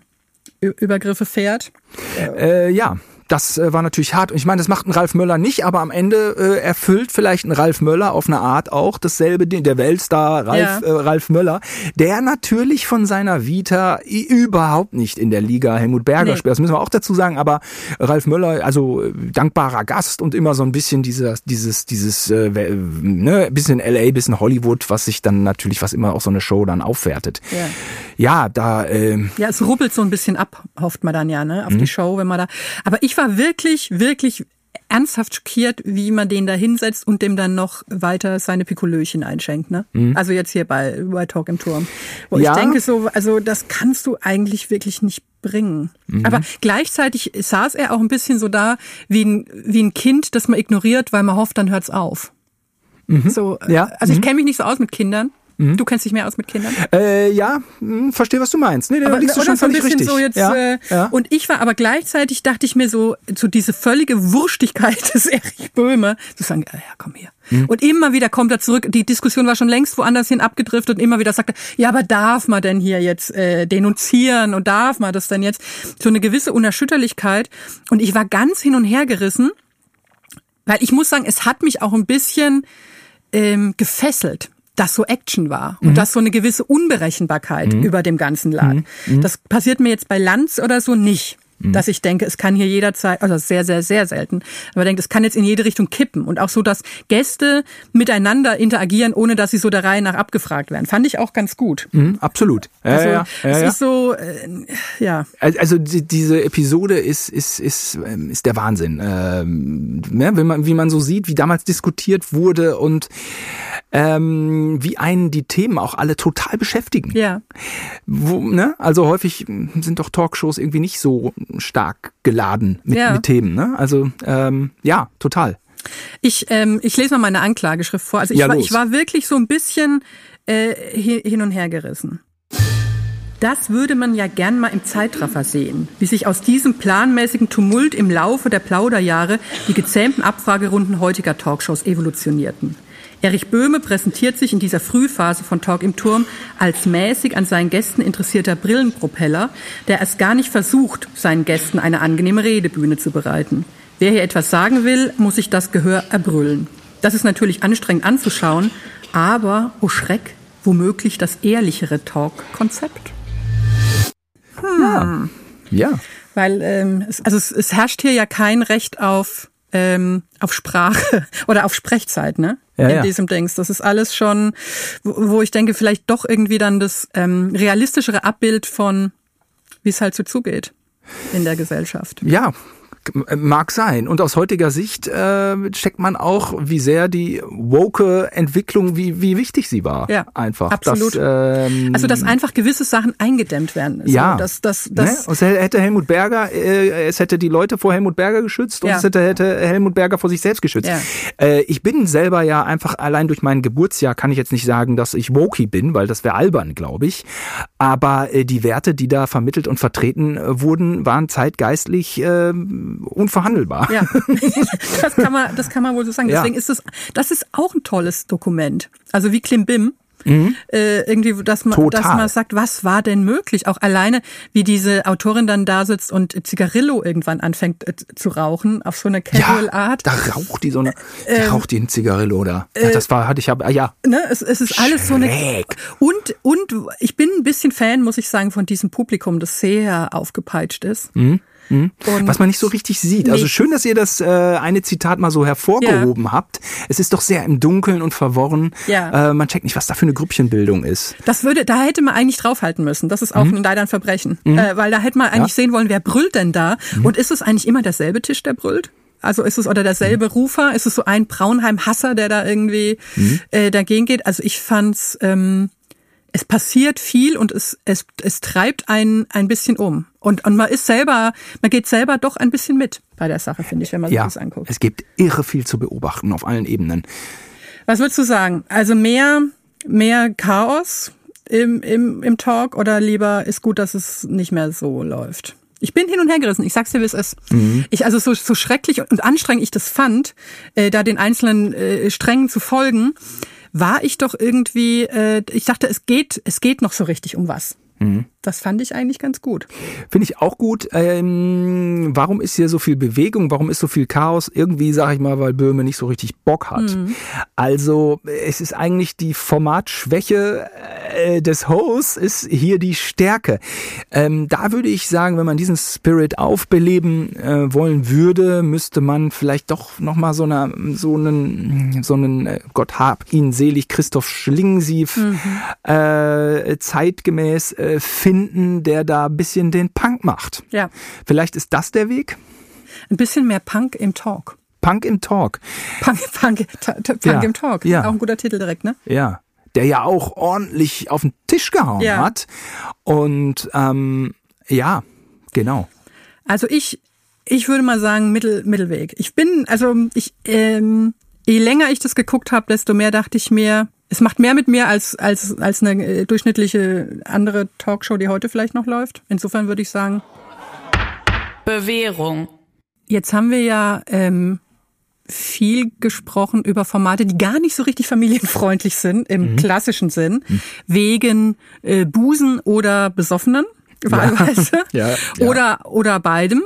Übergriffe fährt. Äh, ja, das äh, war natürlich hart. Und ich meine, das macht ein Ralf Möller nicht, aber am Ende äh, erfüllt vielleicht ein Ralf Möller auf eine Art auch dasselbe, der Weltstar Ralf, Ja. äh, Ralf Möller, der natürlich von seiner Vita überhaupt nicht in der Liga Helmut Berger Nee. spielt. Das müssen wir auch dazu sagen. Aber Ralf Möller, also äh, dankbarer Gast und immer so ein bisschen dieses, dieses, dieses, äh, ne, bisschen LA, bisschen Hollywood, was sich dann natürlich, was immer auch so eine Show dann aufwertet. Ja. Ja, da, äh, Ja, es rubbelt so ein bisschen ab, hofft man dann ja, ne, auf die Show, wenn man da. Aber ich war wirklich, wirklich ernsthaft schockiert, wie man den da hinsetzt und dem dann noch weiter seine Pikolöchen einschenkt, ne? Also jetzt hier bei, bei Talk im Turm. Wo Ja. ich denke so, also das kannst du eigentlich wirklich nicht bringen. Aber gleichzeitig saß er auch ein bisschen so da, wie ein, wie ein Kind, das man ignoriert, weil man hofft, dann hört's auf. So, äh, Ja. also ich kenne mich nicht so aus mit Kindern. Du kennst dich mehr aus mit Kindern. Äh, ja, hm, verstehe, was du meinst. Nee, da liegst du schon so ein völlig bisschen richtig. so jetzt. ja, äh, ja. Und ich war aber gleichzeitig, dachte ich mir so, so diese völlige Wurstigkeit *laughs* des Erich Böhme, zu sagen, ja, komm hier. Hm. Und immer wieder kommt er zurück. Die Diskussion war schon längst woanders hin abgedriftet und immer wieder sagt er, ja, aber darf man denn hier jetzt äh, denunzieren und darf man das denn jetzt? So eine gewisse Unerschütterlichkeit. Und ich war ganz hin und her gerissen, weil ich muss sagen, es hat mich auch ein bisschen ähm, gefesselt, dass so Action war und dass so eine gewisse Unberechenbarkeit über dem Ganzen lag. Das passiert mir jetzt bei Lanz oder so nicht. Dass ich denke, es kann hier jederzeit, also sehr, sehr, sehr selten, aber ich denke, es kann jetzt in jede Richtung kippen. Und auch so, dass Gäste miteinander interagieren, ohne dass sie so der Reihe nach abgefragt werden. Fand ich auch ganz gut. Hm, absolut. Ja, Also ja, ja, es ist so, äh, ja. Also die, diese Episode ist ist ist ähm, ist der Wahnsinn, ähm, ne? wenn man wie man so sieht, wie damals diskutiert wurde und ähm, wie einen die Themen auch alle total beschäftigen. Ja. Wo, ne? Also häufig sind doch Talkshows irgendwie nicht so stark geladen mit, Ja. mit Themen. Ne? Also ähm, ja, total. Ich, ähm, ich lese mal meine Anklageschrift vor. Also ich, Ja, war, ich war wirklich so ein bisschen äh, hi- hin und her gerissen. Das würde man ja gern mal im Zeitraffer sehen, wie sich aus diesem planmäßigen Tumult im Laufe der Plauderjahre die gezähmten Abfragerunden heutiger Talkshows evolutionierten. Erich Böhme präsentiert sich in dieser Frühphase von Talk im Turm als mäßig an seinen Gästen interessierter Brillenpropeller, der erst gar nicht versucht, seinen Gästen eine angenehme Redebühne zu bereiten. Wer hier etwas sagen will, muss sich das Gehör erbrüllen. Das ist natürlich anstrengend anzuschauen, aber, oh Schreck, womöglich das ehrlichere Talk-Konzept. Ja. Weil ähm, es, also es, es herrscht hier ja kein Recht auf ähm, auf Sprache *laughs* oder auf Sprechzeit, ne? Ja, in ja. diesem Dings. Das ist alles schon, wo, ich denke, vielleicht doch irgendwie dann das ähm, realistischere Abbild von, wie es halt so zugeht in der Gesellschaft. Ja, mag sein. Und aus heutiger Sicht äh, checkt man auch, wie sehr die woke Entwicklung, wie, wie wichtig sie war. Ja, einfach. absolut. Das, ähm, Also dass einfach gewisse Sachen eingedämmt werden. So, ja, dass, dass, ne? dass, Und es hätte Helmut Berger, äh, es hätte die Leute vor Helmut Berger geschützt und Ja. es hätte, hätte Helmut Berger vor sich selbst geschützt. Ja. Äh, ich bin selber ja einfach allein durch mein Geburtsjahr kann ich jetzt nicht sagen, dass ich wokey bin, weil das wäre albern, glaube ich. Aber äh, die Werte, die da vermittelt und vertreten äh, wurden, waren zeitgeistlich äh, unverhandelbar. Ja, das kann man, das kann man wohl so sagen. Ja. Deswegen ist das, das ist auch ein tolles Dokument. Also wie Klimbim. Äh, irgendwie, dass man, Mhm. Total. dass man sagt, was war denn möglich? Auch alleine, wie diese Autorin dann da sitzt und Zigarillo irgendwann anfängt äh, zu rauchen, auf so eine casual Ja, Art. da raucht die so eine, die Ähm, raucht die ein Zigarillo da. äh, Ja, das war, hatte ich aber, ah, ja. Ne, es, es ist alles so eine. Schräg. Und, und ich bin ein bisschen Fan, muss ich sagen, von diesem Publikum, das sehr aufgepeitscht ist. Mhm. Und Was man nicht so richtig sieht. Nee. Also schön, dass ihr das äh, eine Zitat mal so hervorgehoben habt. Es ist doch sehr im Dunkeln und verworren. Ja. Äh, man checkt nicht, was da für eine Grüppchenbildung ist. Das würde, da hätte man eigentlich draufhalten müssen. Das ist auch Mhm. leider ein Verbrechen. Äh, weil da hätte man eigentlich sehen wollen, wer brüllt denn da? Mhm. Und ist es eigentlich immer derselbe Tisch, der brüllt? Also ist es oder derselbe Mhm. Rufer? Ist es so ein Braunheim-Hasser, der da irgendwie Mhm. äh, dagegen geht? Also ich fand's, ähm, es passiert viel und es, es, es treibt einen ein bisschen um. Und, und man ist selber, man geht selber doch ein bisschen mit bei der Sache, finde ich, wenn man sich Ja, das anguckt. es gibt irre viel zu beobachten auf allen Ebenen. Was würdest du sagen? Also mehr, mehr Chaos im, im, im Talk oder lieber ist gut, dass es nicht mehr so läuft? Ich bin hin und her gerissen. Ich sag's dir, wie es ist. Ich, also so, so schrecklich und anstrengend ich das fand, äh, da den einzelnen äh, Strängen zu folgen, war ich doch irgendwie, äh, ich dachte, es geht, es geht noch so richtig um was. Das fand ich eigentlich ganz gut. Finde ich auch gut. Ähm, warum ist hier so viel Bewegung? Warum ist so viel Chaos? Irgendwie sage ich mal, weil Böhme nicht so richtig Bock hat. Also es ist eigentlich die Formatschwäche äh, des Hosts ist hier die Stärke. Ähm, da würde ich sagen, wenn man diesen Spirit aufbeleben äh, wollen würde, müsste man vielleicht doch noch mal so einer so einen so einen äh, Gott hab ihn selig Christoph Schlingensief äh, zeitgemäß äh, finden, der da ein bisschen den Punk macht. Ja. Vielleicht ist das der Weg? Ein bisschen mehr Punk im Talk. Punk im Talk. Punk, Punk, Punk Ja, im Talk. ja. Auch ein guter Titel direkt, ne? Ja. Der ja auch ordentlich auf den Tisch gehauen Ja. hat. Und ähm, ja, genau. Also ich, ich würde mal sagen Mittel, Mittelweg. Ich bin, also ich, ähm, je länger ich das geguckt habe, desto mehr dachte ich mir, es macht mehr mit mir als, als, als eine äh, durchschnittliche andere Talkshow, die heute vielleicht noch läuft. Insofern würde ich sagen, Bewährung. Jetzt haben wir ja ähm, viel gesprochen über Formate, die gar nicht so richtig familienfreundlich sind im klassischen Sinn, wegen äh, Busen oder Besoffenen. Wahlweise. *laughs* Ja, ja. Oder, oder beidem.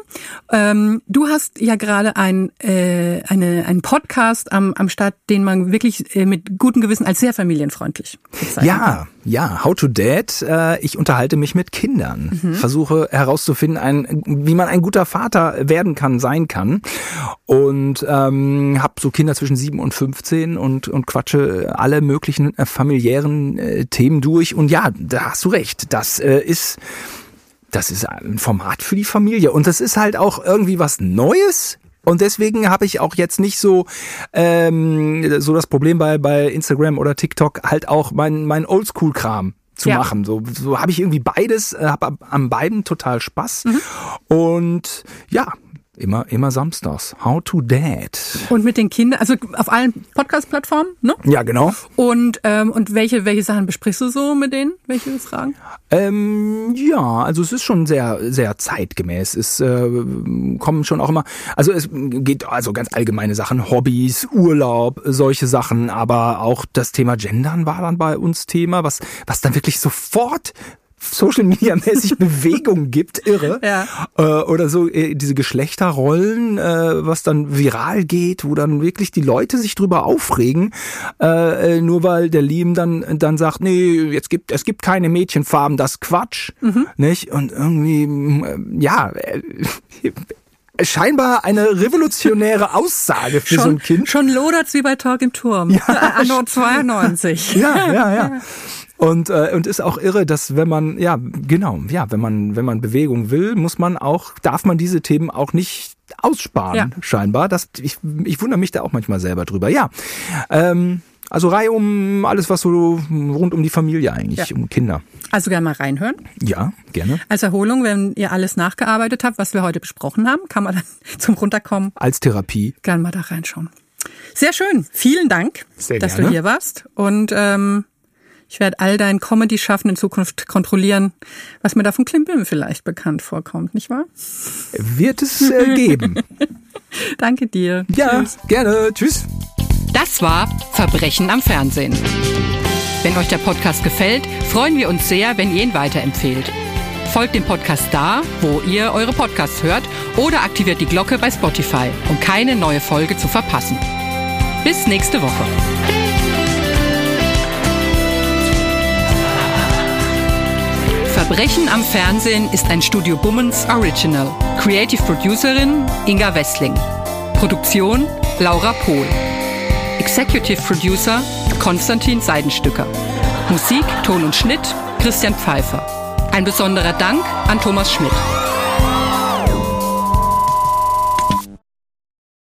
Ähm, du hast ja gerade ein, äh, eine, einen Podcast am, am Start, den man wirklich äh, mit gutem Gewissen als sehr familienfreundlich bezeichnet. Ja, ja, How to Dad. Äh, ich unterhalte mich mit Kindern, versuche herauszufinden, ein, wie man ein guter Vater werden kann, sein kann. Und ähm, habe so Kinder zwischen 7 und 15 und, und quatsche alle möglichen äh, familiären äh, Themen durch. Und ja, da hast du recht. Das äh, ist das ist ein Format für die Familie. Und das ist halt auch irgendwie was Neues. Und deswegen habe ich auch jetzt nicht so ähm, so das Problem bei bei Instagram oder TikTok halt auch mein mein Oldschool-Kram zu Ja. machen. So, so habe ich irgendwie beides, äh, habe an beiden total Spaß. Und ja, immer immer samstags. How to Dad. Und mit den Kindern, also auf allen Podcast-Plattformen, ne? Ja, genau. Und, ähm, und welche, welche Sachen besprichst du so mit denen? Welche Fragen? Ähm, ja, also es ist schon sehr, sehr zeitgemäß. Es äh, kommen schon auch immer, also es geht also ganz allgemeine Sachen, Hobbys, Urlaub, solche Sachen, aber auch das Thema Gendern war dann bei uns Thema, was, was dann wirklich sofort Social Media mäßig *laughs* Bewegung gibt, irre. Ja. Äh, oder so äh, diese Geschlechterrollen, äh, was dann viral geht, wo dann wirklich die Leute sich drüber aufregen, äh, äh, nur weil der Liam dann dann sagt, nee, jetzt gibt es gibt keine Mädchenfarben, das Quatsch, nicht? Und irgendwie äh, ja, *laughs* scheinbar eine revolutionäre Aussage für so ein Kind. Schon lodert's wie bei Talk im Turm. Ja, Anno 92. Ja, ja, ja. *laughs* Und, äh, und ist auch irre, dass wenn man, ja, genau, ja, wenn man, wenn man Bewegung will, muss man auch, darf man diese Themen auch nicht aussparen, Ja. scheinbar. Das, ich, ich wundere mich da auch manchmal selber drüber. Ja. Ähm, also Reihe um alles, was so rund um die Familie eigentlich, Ja. um Kinder. Also gerne mal reinhören. Ja, gerne. Als Erholung, wenn ihr alles nachgearbeitet habt, was wir heute besprochen haben, kann man dann *laughs* zum Runterkommen Als Therapie. gerne mal da reinschauen. Sehr schön. Vielen Dank, Sehr dass gerne. du hier warst. Und ähm, ich werde all dein Comedy-Schaffen in Zukunft kontrollieren, was mir da von Klimbim vielleicht bekannt vorkommt, nicht wahr? Wird es äh, geben. *laughs* Danke dir. ja, Tschüss. gerne. Tschüss. Das war Verbrechen am Fernsehen. Wenn euch der Podcast gefällt, freuen wir uns sehr, wenn ihr ihn weiterempfehlt. Folgt dem Podcast da, wo ihr eure Podcasts hört oder aktiviert die Glocke bei Spotify, um keine neue Folge zu verpassen. Bis nächste Woche. Verbrechen am Fernsehen ist ein Studio Bummens Original. Creative Producerin Inga Wessling. Produktion Laura Pohl. Executive Producer Konstantin Seidenstücker. Musik, Ton und Schnitt Christian Pfeiffer. Ein besonderer Dank an Thomas Schmidt.